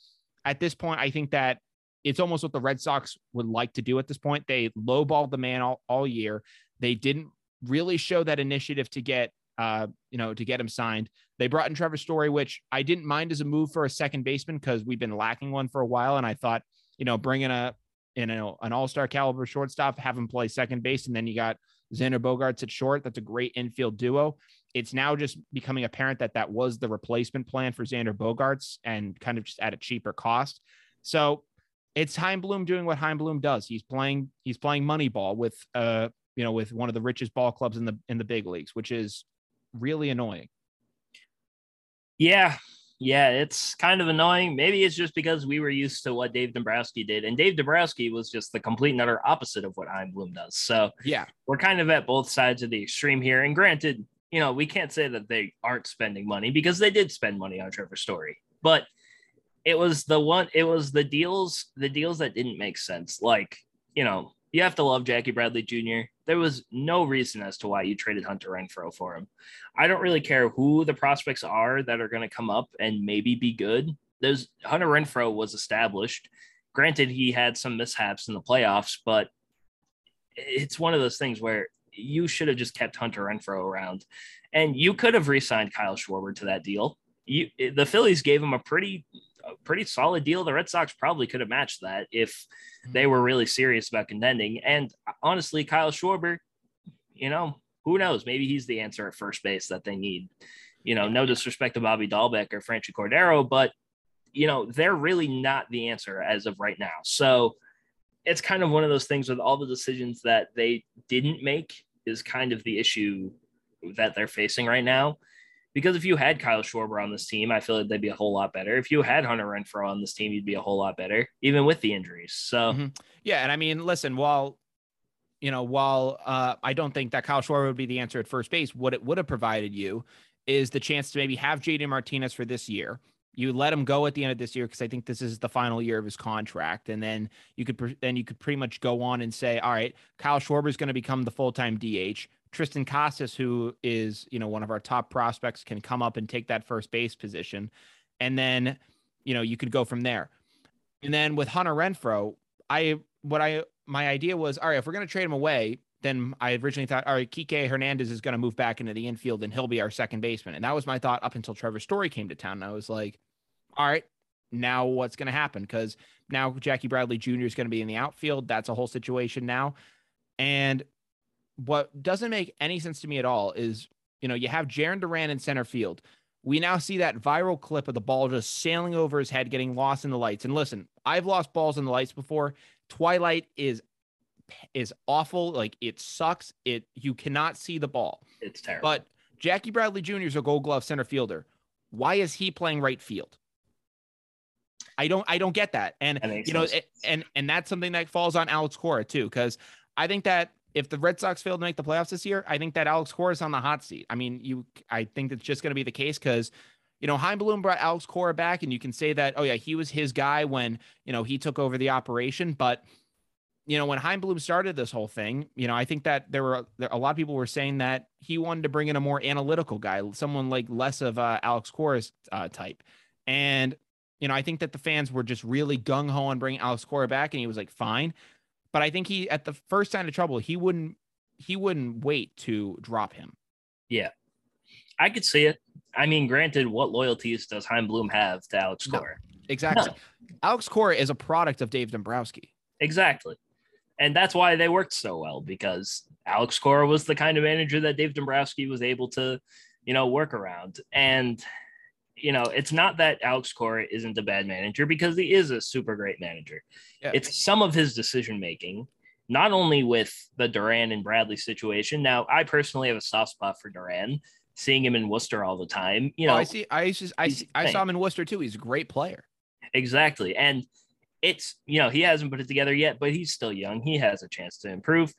at this point, I think that it's almost what the Red Sox would like to do at this point. They lowballed the man all, all year. They didn't really show that initiative to get uh, you know, to get him signed. They brought in Trevor Story, which I didn't mind as a move for a second baseman because we've been lacking one for a while. And I thought you know, bringing a in a, an all-star caliber shortstop, have him play second base, and then you got Xander Bogaerts at short. That's a great infield duo. It's now just becoming apparent that that was the replacement plan for Xander Bogaerts and kind of just at a cheaper cost. So it's Chaim Bloom doing what Chaim Bloom does. He's playing he's playing money ball with uh you know with one of the richest ball clubs in the in the big leagues, which is really annoying. Yeah, yeah, it's kind of annoying. Maybe it's just because we were used to what Dave Dombrowski did, and Dave Dombrowski was just the complete and utter opposite of what Chaim Bloom does. So yeah, we're kind of at both sides of the extreme here. And granted, you know, we can't say that they aren't spending money because they did spend money on Trevor Story, but it was the one, it was the deals, the deals that didn't make sense. Like, you know, you have to love Jackie Bradley Jr. There was no reason as to why you traded Hunter Renfroe for him. I don't really care who the prospects are that are going to come up and maybe be good. There's Hunter Renfroe was established. Granted, he had some mishaps in the playoffs, but it's one of those things where you should have just kept Hunter Renfroe around, and you could have re-signed Kyle Schwarber to that deal. You, the Phillies gave him a pretty, a pretty solid deal. The Red Sox probably could have matched that if hmm. they were really serious about contending. And uh, honestly, Kyle Schwarber, you know, who knows? Maybe he's the answer at first base that they need. You know, no disrespect to Bobby Dalbec or Franchy Cordero, but you know, they're really not the answer as of right now. So it's kind of one of those things with all the decisions that they didn't make is kind of the issue that they're facing right now. Because if you had Kyle Schwarber on this team, I feel like they'd be a whole lot better. If you had Hunter Renfroe on this team, you'd be a whole lot better, even with the injuries. So, mm-hmm. yeah. And I mean, listen, while, you know, while uh, I don't think that Kyle Schwarber would be the answer at first base, what it would have provided you is the chance to maybe have JD Martinez for this year. You let him go at the end of this year because I think this is the final year of his contract, and then you could then you could pretty much go on and say, all right, Kyle Schwarber is going to become the full time DH. Triston Casas, who is you know one of our top prospects, can come up and take that first base position, and then you know you could go from there. And then with Hunter Renfroe, I what I my idea was all right if we're going to trade him away, then I originally thought all right Kike Hernandez is going to move back into the infield and he'll be our second baseman, and that was my thought up until Trevor Story came to town. And I was like, all right, now what's going to happen? Because now Jackie Bradley Jr. is going to be in the outfield. That's a whole situation now, and what doesn't make any sense to me at all is, you know, you have Jarren Duran in center field. We now see that viral clip of the ball just sailing over his head, getting lost in the lights. And listen, I've lost balls in the lights before. Twilight is is awful. Like it sucks. It you cannot see the ball. It's terrible. But Jackie Bradley Jr. is a Gold Glove center fielder. Why is he playing right field? I don't I don't get that. And that you know, it, and and that's something that falls on Alex Cora too, because I think that if the Red Sox fail to make the playoffs this year, I think that Alex Cora is on the hot seat. I mean, you, I think that's just going to be the case because, you know, Bloom brought Alex Cora back, and you can say that, oh yeah, he was his guy when you know he took over the operation. But you know, when Bloom started this whole thing, you know, I think that there were a lot of people were saying that he wanted to bring in a more analytical guy, someone like less of uh, Alex Cora's uh, type, and you know, I think that the fans were just really gung ho on bringing Alex Cora back, and he was like, fine. But I think he at the first sign of trouble, he wouldn't he wouldn't wait to drop him. Yeah. I could see it. I mean, granted, what loyalties does Chaim Bloom have to Alex Cora? No, exactly. No. Alex Cora is a product of Dave Dombrowski. Exactly. And that's why they worked so well because Alex Cora was the kind of manager that Dave Dombrowski was able to, you know, work around. And you know, it's not that Alex Cora isn't a bad manager because he is a super great manager. Yeah. It's some of his decision making, not only with the Duran and Bradley situation. Now, I personally have a soft spot for Duran, seeing him in Worcester all the time. You oh, know, oh, I see. I just, I see, I saw him in Worcester too. He's a great player. Exactly, and it's you know he hasn't put it together yet, but he's still young. He has a chance to improve,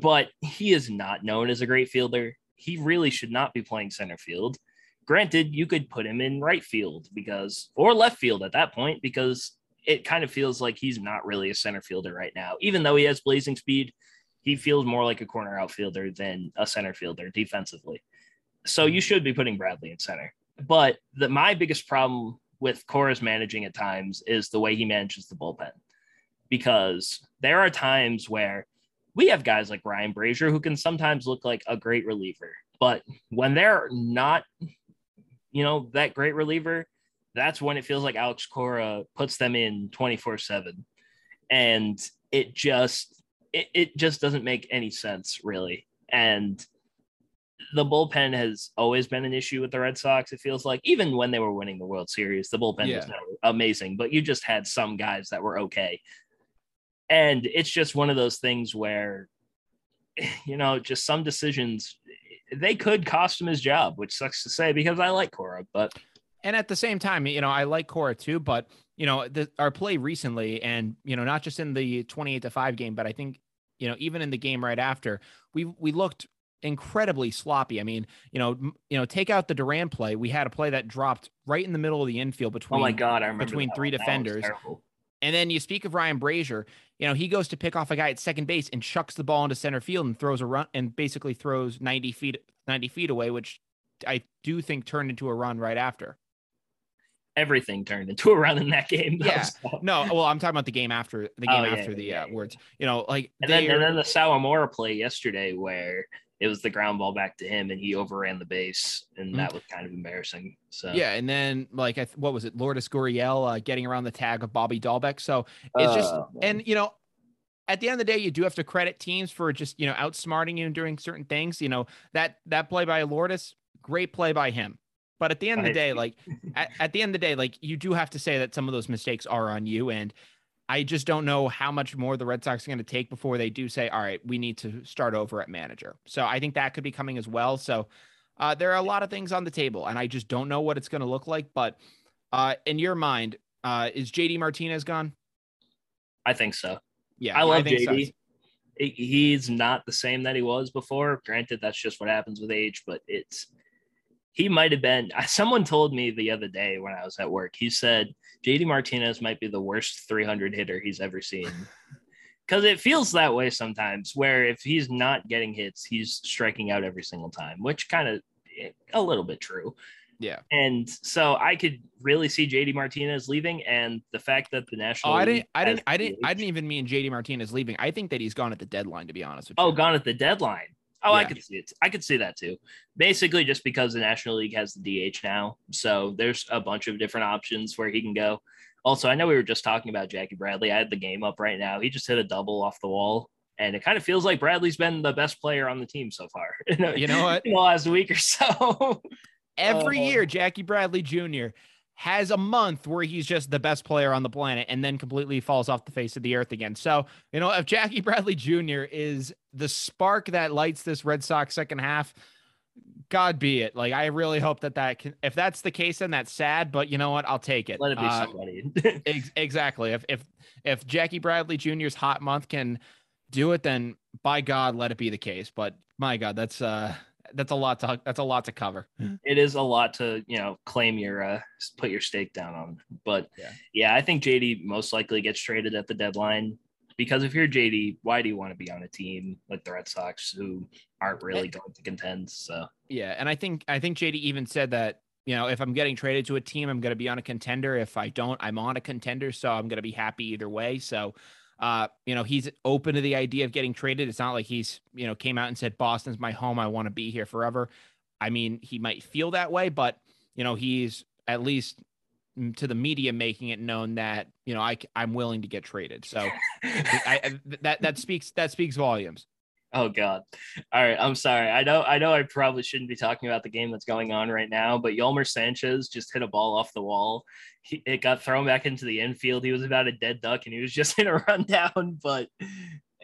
but he is not known as a great fielder. He really should not be playing center field. Granted, you could put him in right field because, or left field at that point, because it kind of feels like he's not really a center fielder right now. Even though he has blazing speed, he feels more like a corner outfielder than a center fielder defensively. So you mm-hmm. should be putting Bradley in center. But the, my biggest problem with Cora's managing at times is the way he manages the bullpen. Because there are times where we have guys like Ryan Brasier who can sometimes look like a great reliever. But when they're not you know, that great reliever, that's when it feels like Alex Cora puts them in 24 7. And it just, it, it just doesn't make any sense, really. And the bullpen has always been an issue with the Red Sox. It feels like even when they were winning the World Series, the bullpen Yeah. was amazing, but you just had some guys that were okay. And it's just one of those things where, you know, just some decisions they could cost him his job, which sucks to say because I like Cora, but And at the same time, you know, I like Cora too, but you know, the, our play recently, and you know, not just in the twenty-eight to five game, but I think you know, even in the game right after, we we looked incredibly sloppy. I mean, you know, m- you know, take out the Duran play, we had a play that dropped right in the middle of the infield between. oh my god, I remember between three one. Defenders. And then you speak of Ryan Brasier, you know, he goes to pick off a guy at second base and chucks the ball into center field and throws a run and basically throws 90 feet 90 feet away, which I do think turned into a run right after. Everything turned into a run in that game. though, Yeah. so- No, well, I'm talking about the game after the game Oh, yeah, after the yeah, uh, yeah, words. You know, like And then, and then the Sawamura play yesterday where it was the ground ball back to him and he overran the base and Mhm. that was kind of embarrassing. So yeah, and then like I th- what was it, Lourdes Gurriel uh, getting around the tag of Bobby Dalbec. So it's just Oh, man. and you know at the end of the day you do have to credit teams for just you know outsmarting you and doing certain things you know that that play by lourdes great play by him but at the end of the day like at, at the end of the day like you do have to say that some of those mistakes are on you and i just don't know how much more the red sox are going to take before they do say all right we need to start over at manager so i think that could be coming as well so uh, there are a lot of things on the table and i just don't know what it's going to look like but uh, in your mind uh, is jd martinez gone I think so. yeah I love so. JD. He- He's not the same that he was before. Granted, that's just what happens with age, but it's he might have been. Someone told me the other day when I was at work. He said JD Martinez might be the worst 300 hitter he's ever seen. Because it feels that way sometimes, where if he's not getting hits, he's striking out every single time, which kind of eh, a little bit true. Yeah. And so I could really see JD Martinez leaving, and the fact that the National Oh, national I didn't, I didn't, I didn't, I didn't even mean JD Martinez leaving. I think that he's gone at the deadline, to be honest with oh, you. Oh, gone at the deadline. Oh, I could see it. I could see that too. Basically, just because the National League has the DH now, so there's a bunch of different options where he can go. Also, I know we were just talking about Jackie Bradley. I had the game up right now. He just hit a double off the wall, and it kind of feels like Bradley's been the best player on the team so far. You know what? In the last week or so. Every Oh. year, Jackie Bradley Jr. has a month where he's just the best player on the planet and then completely falls off the face of the earth again. So, you know, if Jackie Bradley Jr. is the spark that lights this Red Sox second half, God be it. Like, I really hope that that can, if that's the case, then that's sad, but you know what? I'll take it. Let it be Uh, somebody. Ex- exactly. If if if Jackie Bradley Jr.'s hot month can do it, then by God, let it be the case. But my God, that's uh that's a lot to that's a lot to cover. it is a lot to you know claim your uh put your stake down on but Yeah. yeah. i think jd most likely gets traded at the deadline because if you're jd why do you want to be on a team like the red sox who aren't really going to contend so Yeah, and I think I think JD even said that you know if I'm getting traded to a team, I'm going to be on a contender. If I don't, I'm on a contender, so I'm going to be happy either way. So. Uh, you know, he's open to the idea of getting traded. It's not like he's, you know, came out and said, Boston's my home. I want to be here forever. I mean, he might feel that way, but, you know, he's at least mm, to the media making it known that, you know, I, I'm willing to get traded. So I, I, that, that speaks, that speaks volumes. Oh god. All right i'm sorry. I know i know i probably shouldn't be talking about the game that's going on right now but yolmer sanchez just hit a ball off the wall. He, it got thrown back into the infield. He was about a dead duck and he was just in a rundown but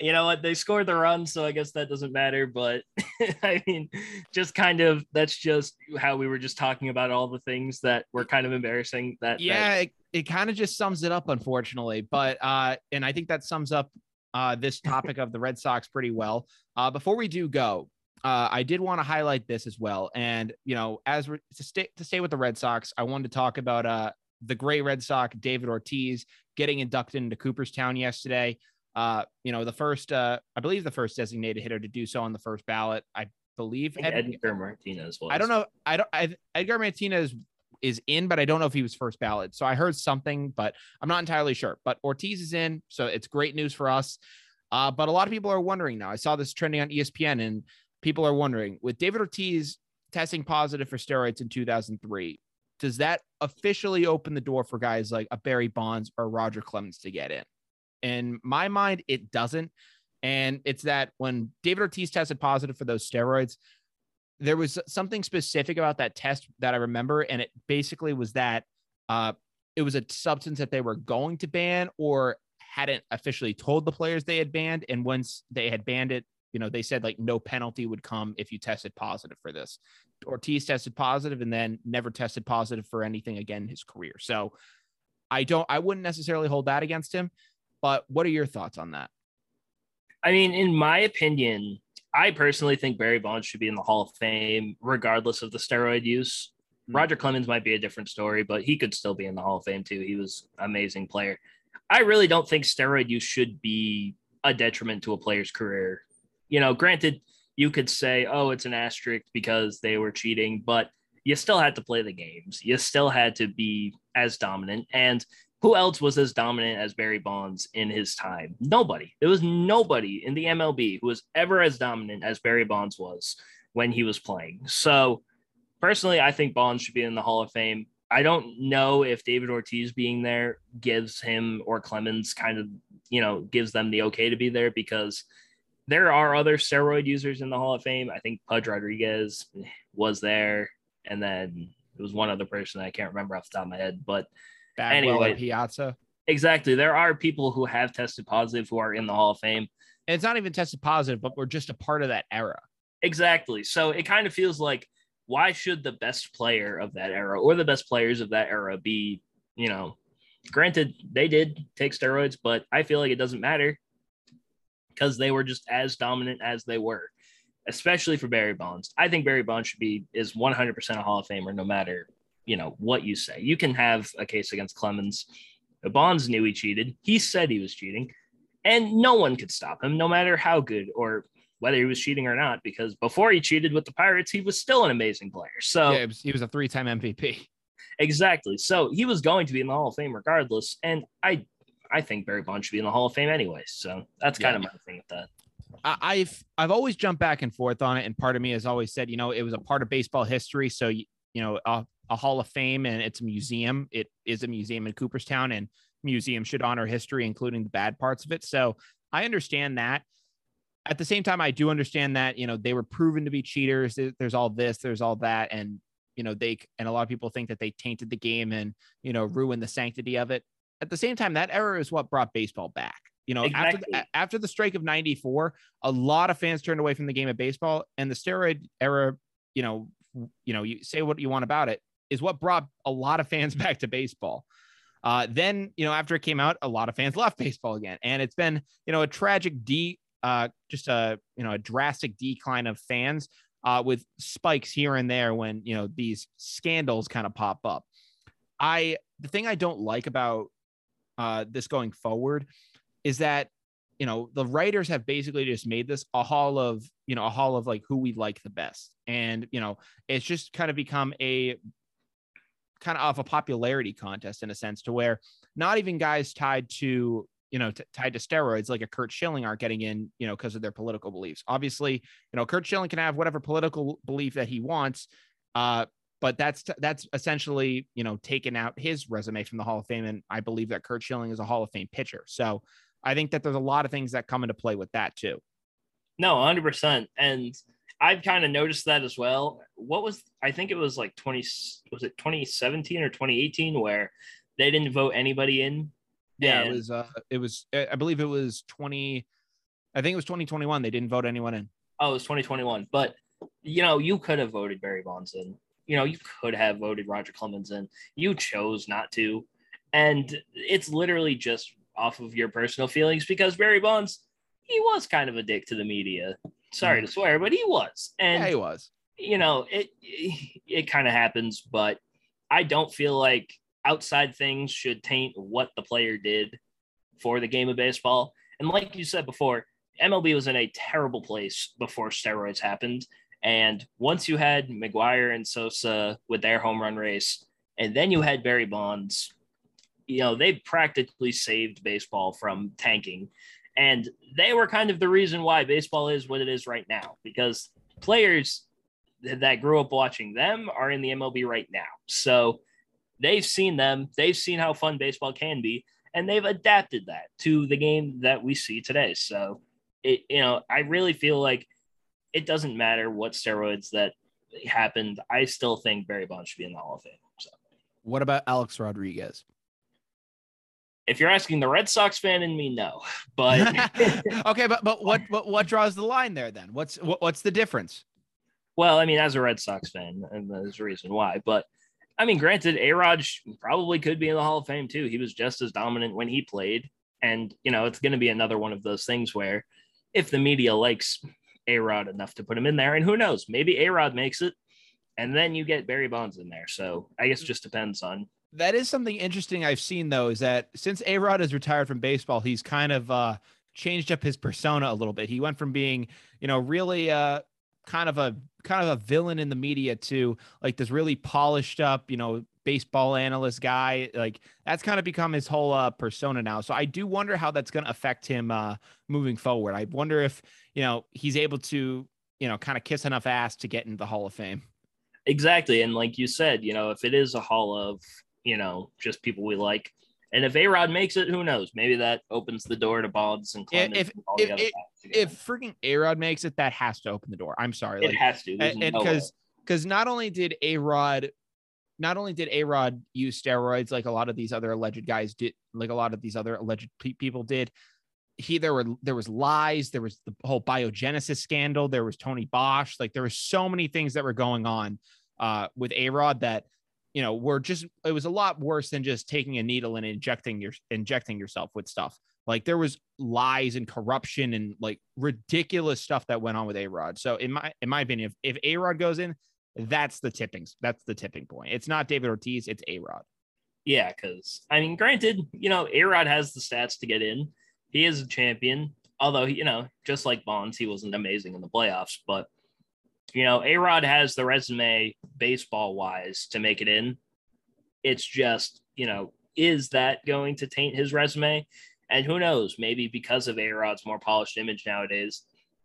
you know what? They scored the run so i guess that doesn't matter but i mean just kind of that's just how we were just talking about all the things that were kind of embarrassing that that- yeah it, it kind of just sums it up unfortunately but uh and i think that sums up uh this topic of the red sox pretty well uh before we do go uh i did want to highlight this as well and you know as we're to stay to stay with the red sox i wanted to talk about uh the gray red sox david ortiz getting inducted into cooperstown yesterday uh you know the first uh i believe the first designated hitter to do so on the first ballot i believe I think Ed- edgar martinez was I don't know. I don't. I, Edgar Martinez is in, but I don't know if he was first ballot. So I heard something, but I'm not entirely sure. But Ortiz is in, so it's great news for us. Uh, but a lot of people are wondering now. I saw this trending on ESPN, and people are wondering with David Ortiz testing positive for steroids in 2003. Does that officially open the door for guys like a Barry Bonds or Roger Clemens to get in? In my mind, it doesn't And it's that when David Ortiz tested positive for those steroids, there was something specific about that test that I remember. And it basically was that uh, it was a substance that they were going to ban or hadn't officially told the players they had banned. And once they had banned it, you know, they said like no penalty would come if you tested positive for this. Ortiz tested positive and then never tested positive for anything again in his career. So I don't, I wouldn't necessarily hold that against him. But what are your thoughts on that? I mean, in my opinion, I personally think Barry Bonds should be in the Hall of Fame, regardless of the steroid use. Mm-hmm. Roger Clemens might be a different story, but he could still be in the Hall of Fame too. He was amazing player. I really don't think steroid use should be a detriment to a player's career. You know, granted, you could say, oh, it's an asterisk because they were cheating, but you still had to play the games. You still had to be as dominant. And who else was as dominant as Barry Bonds in his time? Nobody. There was nobody in the MLB who was ever as dominant as Barry Bonds was when he was playing. So, personally, I think Bonds should be in the Hall of Fame. I don't know if David Ortiz being there gives him or Clemens kind of, you know, gives them the okay to be there because there are other steroid users in the Hall of Fame. I think Pudge Rodriguez was there, and then it was one other person I can't remember off the top of my head. But Bagwell anyway, Piazza. Exactly. There are people who have tested positive who are in the Hall of Fame. And it's not even tested positive, but we're just a part of that era. Exactly. So it kind of feels like why should the best player of that era or the best players of that era be, you know, granted they did take steroids, but I feel like it doesn't matter because they were just as dominant as they were, especially for Barry Bonds. I think Barry Bonds should be is 100% a Hall of Famer no matter you know what you say. You can have a case against Clemens. Bonds knew he cheated. He said he was cheating, and no one could stop him, no matter how good or whether he was cheating or not. Because before he cheated with the Pirates, he was still an amazing player. So yeah, he was a three-time MVP. Exactly. So he was going to be in the Hall of Fame regardless, and I I think Barry Bonds should be in the Hall of Fame anyway. So that's kind yeah. of my thing with that. I've I've always jumped back and forth on it, and part of me has always said, you know, it was a part of baseball history, so you, you know, uh, a Hall of Fame and it's a museum. It is a museum in Cooperstown, and museums should honor history, including the bad parts of it. So I understand that. At the same time, I do understand that you know they were proven to be cheaters. There's all this, there's all that, and you know they and a lot of people think that they tainted the game and you know ruined the sanctity of it. At the same time, that era is what brought baseball back. You know, exactly. after the, after the strike of '94, a lot of fans turned away from the game of baseball, and the steroid era. You know, you know, you say what you want about it is what brought a lot of fans back to baseball. Uh, then, you know, after it came out, a lot of fans left baseball again, and it's been, you know, a tragic de, uh, just a, you know, a drastic decline of fans, uh, with spikes here and there when you know these scandals kind of pop up. I the thing I don't like about uh, this going forward is that you know the writers have basically just made this a hall of you know a hall of like who we like the best and you know it's just kind of become a kind of off a popularity contest in a sense to where not even guys tied to you know t- tied to steroids like a Curt Schilling aren't getting in you know because of their political beliefs. Obviously, you know Curt Schilling can have whatever political belief that he wants, uh, but that's that's essentially you know taken out his resume from the Hall of Fame, and I believe that Curt Schilling is a Hall of Fame pitcher. So I think that there's a lot of things that come into play with that too. No, 100. percent And I've kind of noticed that as well. What was I think it was like 20 was it 2017 or 2018 where they didn't vote anybody in? Yeah, it was uh it was I believe it was 20 I think it was 2021 they didn't vote anyone in. Oh, it was 2021. But you know, you could have voted Barry Bonds in. You know, you could have voted Roger Clemens in. You chose not to. And it's literally just off of your personal feelings because Barry Bonds, he was kind of a dick to the media sorry to mm. swear, but he was. And yeah, he was. You know, it it, it kind of happens, but I don't feel like outside things should taint what the player did for the game of baseball. And like you said before, MLB was in a terrible place before steroids happened. And once you had McGwire and Sosa with their home run race, and then you had Barry Bonds, you know, they practically saved baseball from tanking. And they were kind of the reason why baseball is what it is right now because players that grew up watching them are in the MLB right now. So they've seen them, they've seen how fun baseball can be, and they've adapted that to the game that we see today. So it, you know, I really feel like it doesn't matter what steroids that happened. I still think Barry Bonds should be in the Hall of Fame. So. What about Alex Rodriguez? If you're asking the Red Sox fan in me, no. But okay, but but what what what draws the line there then? What's what, what's the difference? Well, I mean, as a Red Sox fan, and there's a reason why. But I mean, granted, A Rod probably could be in the Hall of Fame too. He was just as dominant when he played. And, you know, it's going to be another one of those things where if the media likes A Rod enough to put him in there, and who knows, maybe A Rod makes it, and then you get Barry Bonds in there. So I guess mm. just depends on. That is something interesting I've seen though, is that since A Rod has retired from baseball, he's kind of uh, changed up his persona a little bit. He went from being, you know, really uh, kind of a kind of a villain in the media to like this really polished up, you know, baseball analyst guy. Like that's kind of become his whole uh, persona now. So I do wonder how that's going to affect him uh, moving forward. I wonder if you know he's able to you know kind of kiss enough ass to get into the Hall of Fame. Exactly, and like you said, you know, if it is a Hall of you know just people we like. And if A Rod makes it, who knows? Maybe that opens the door to Bonds and Clemens. If and if, if, if freaking A Rod makes it, that has to open the door. I'm sorry, it like, has to, and because no because not only did A Rod not only did A Rod use steroids like a lot of these other alleged guys did, like a lot of these other alleged pe- people did, he there were there was lies, there was the whole biogenesis scandal, there was Tony Bosch, like there were so many things that were going on uh, with A Rod that you know were just it was a lot worse than just taking a needle and injecting your injecting yourself with stuff. Like there was lies and corruption and like ridiculous stuff that went on with A Rod. So in my in my opinion, if, if A Rod goes in, that's the tipping. That's the tipping point. It's not David Ortiz. It's A Rod. Yeah, because I mean, granted, you know, A Rod has the stats to get in. He is a champion, although you know, just like Bonds, he wasn't amazing in the playoffs. But you know, A Rod has the resume baseball wise to make it in. It's just you know, is that going to taint his resume? And who knows? Maybe because of A Rod's more polished image nowadays,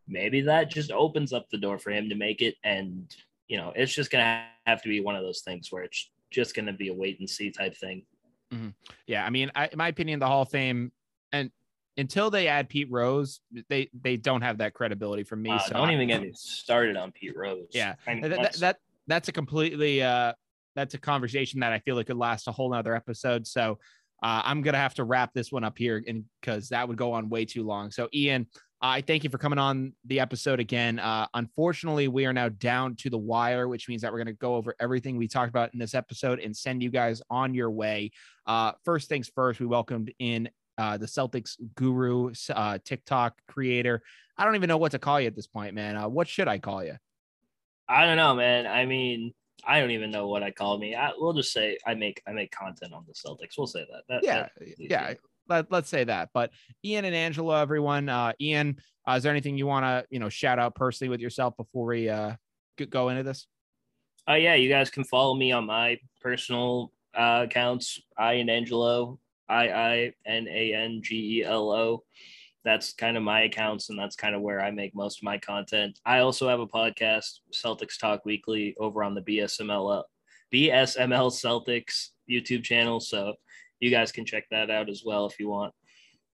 maybe that just opens up the door for him to make it. And you know, it's just going to have to be one of those things where it's just going to be a wait and see type thing. Mm-hmm. Yeah. I mean, I, in my opinion, the Hall of Fame and until they add Pete Rose, they, they don't have that credibility from me. Uh, so don't even get me started on Pete Rose. Yeah. That, that, that, that's a completely, uh, that's a conversation that I feel like could last a whole nother episode. So, uh, I'm gonna have to wrap this one up here, and because that would go on way too long. So, Ian, I thank you for coming on the episode again. Uh, unfortunately, we are now down to the wire, which means that we're going to go over everything we talked about in this episode and send you guys on your way. Uh, first things first, we welcomed in uh, the Celtics guru, uh, TikTok creator. I don't even know what to call you at this point, man. Uh, what should I call you? I don't know, man. I mean, I don't even know what I call me. I, we'll just say I make I make content on the Celtics. We'll say that. that yeah, yeah let, let's say that. But Ian and Angela, everyone, uh, Ian, uh, is there anything you want to, you know, shout out personally with yourself before we uh, go into this? Oh, uh, yeah. You guys can follow me on my personal uh, accounts, I and Angelo, I I N A N G E L O. That's kind of my accounts, and that's kind of where I make most of my content. I also have a podcast, Celtics Talk Weekly, over on the BSML BSML Celtics YouTube channel. So you guys can check that out as well if you want.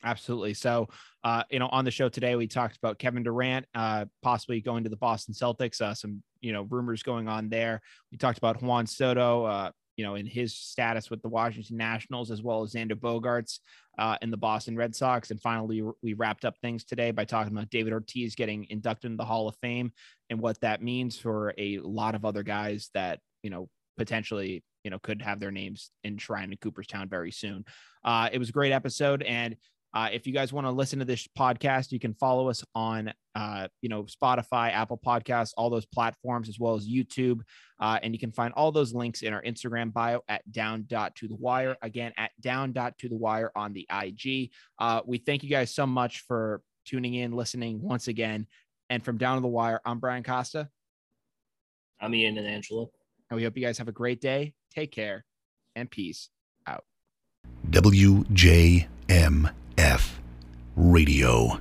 Absolutely. So, uh, you know, on the show today, we talked about Kevin Durant uh, possibly going to the Boston Celtics. Uh, some, you know, rumors going on there. We talked about Juan Soto, uh, you know, in his status with the Washington Nationals, as well as Xander Bogaerts uh, in the Boston Red Sox. And finally, we wrapped up things today by talking about David Ortiz getting inducted into the Hall of Fame and what that means for a lot of other guys that, you know, potentially you know could have their names enshrined in Cooperstown very soon. Uh, it was a great episode, and uh, if you guys want to listen to this podcast, you can follow us on, uh, you know, Spotify, Apple Podcasts, all those platforms, as well as YouTube. Uh, and you can find all those links in our Instagram bio at down dot to the wire. Again, at down dot to the wire on the IG. Uh, we thank you guys so much for tuning in, listening once again. And from down to the wire, I'm Brian Costa. I'm Ian and Angela. And we hope you guys have a great day. Take care and peace out. WJMF Radio.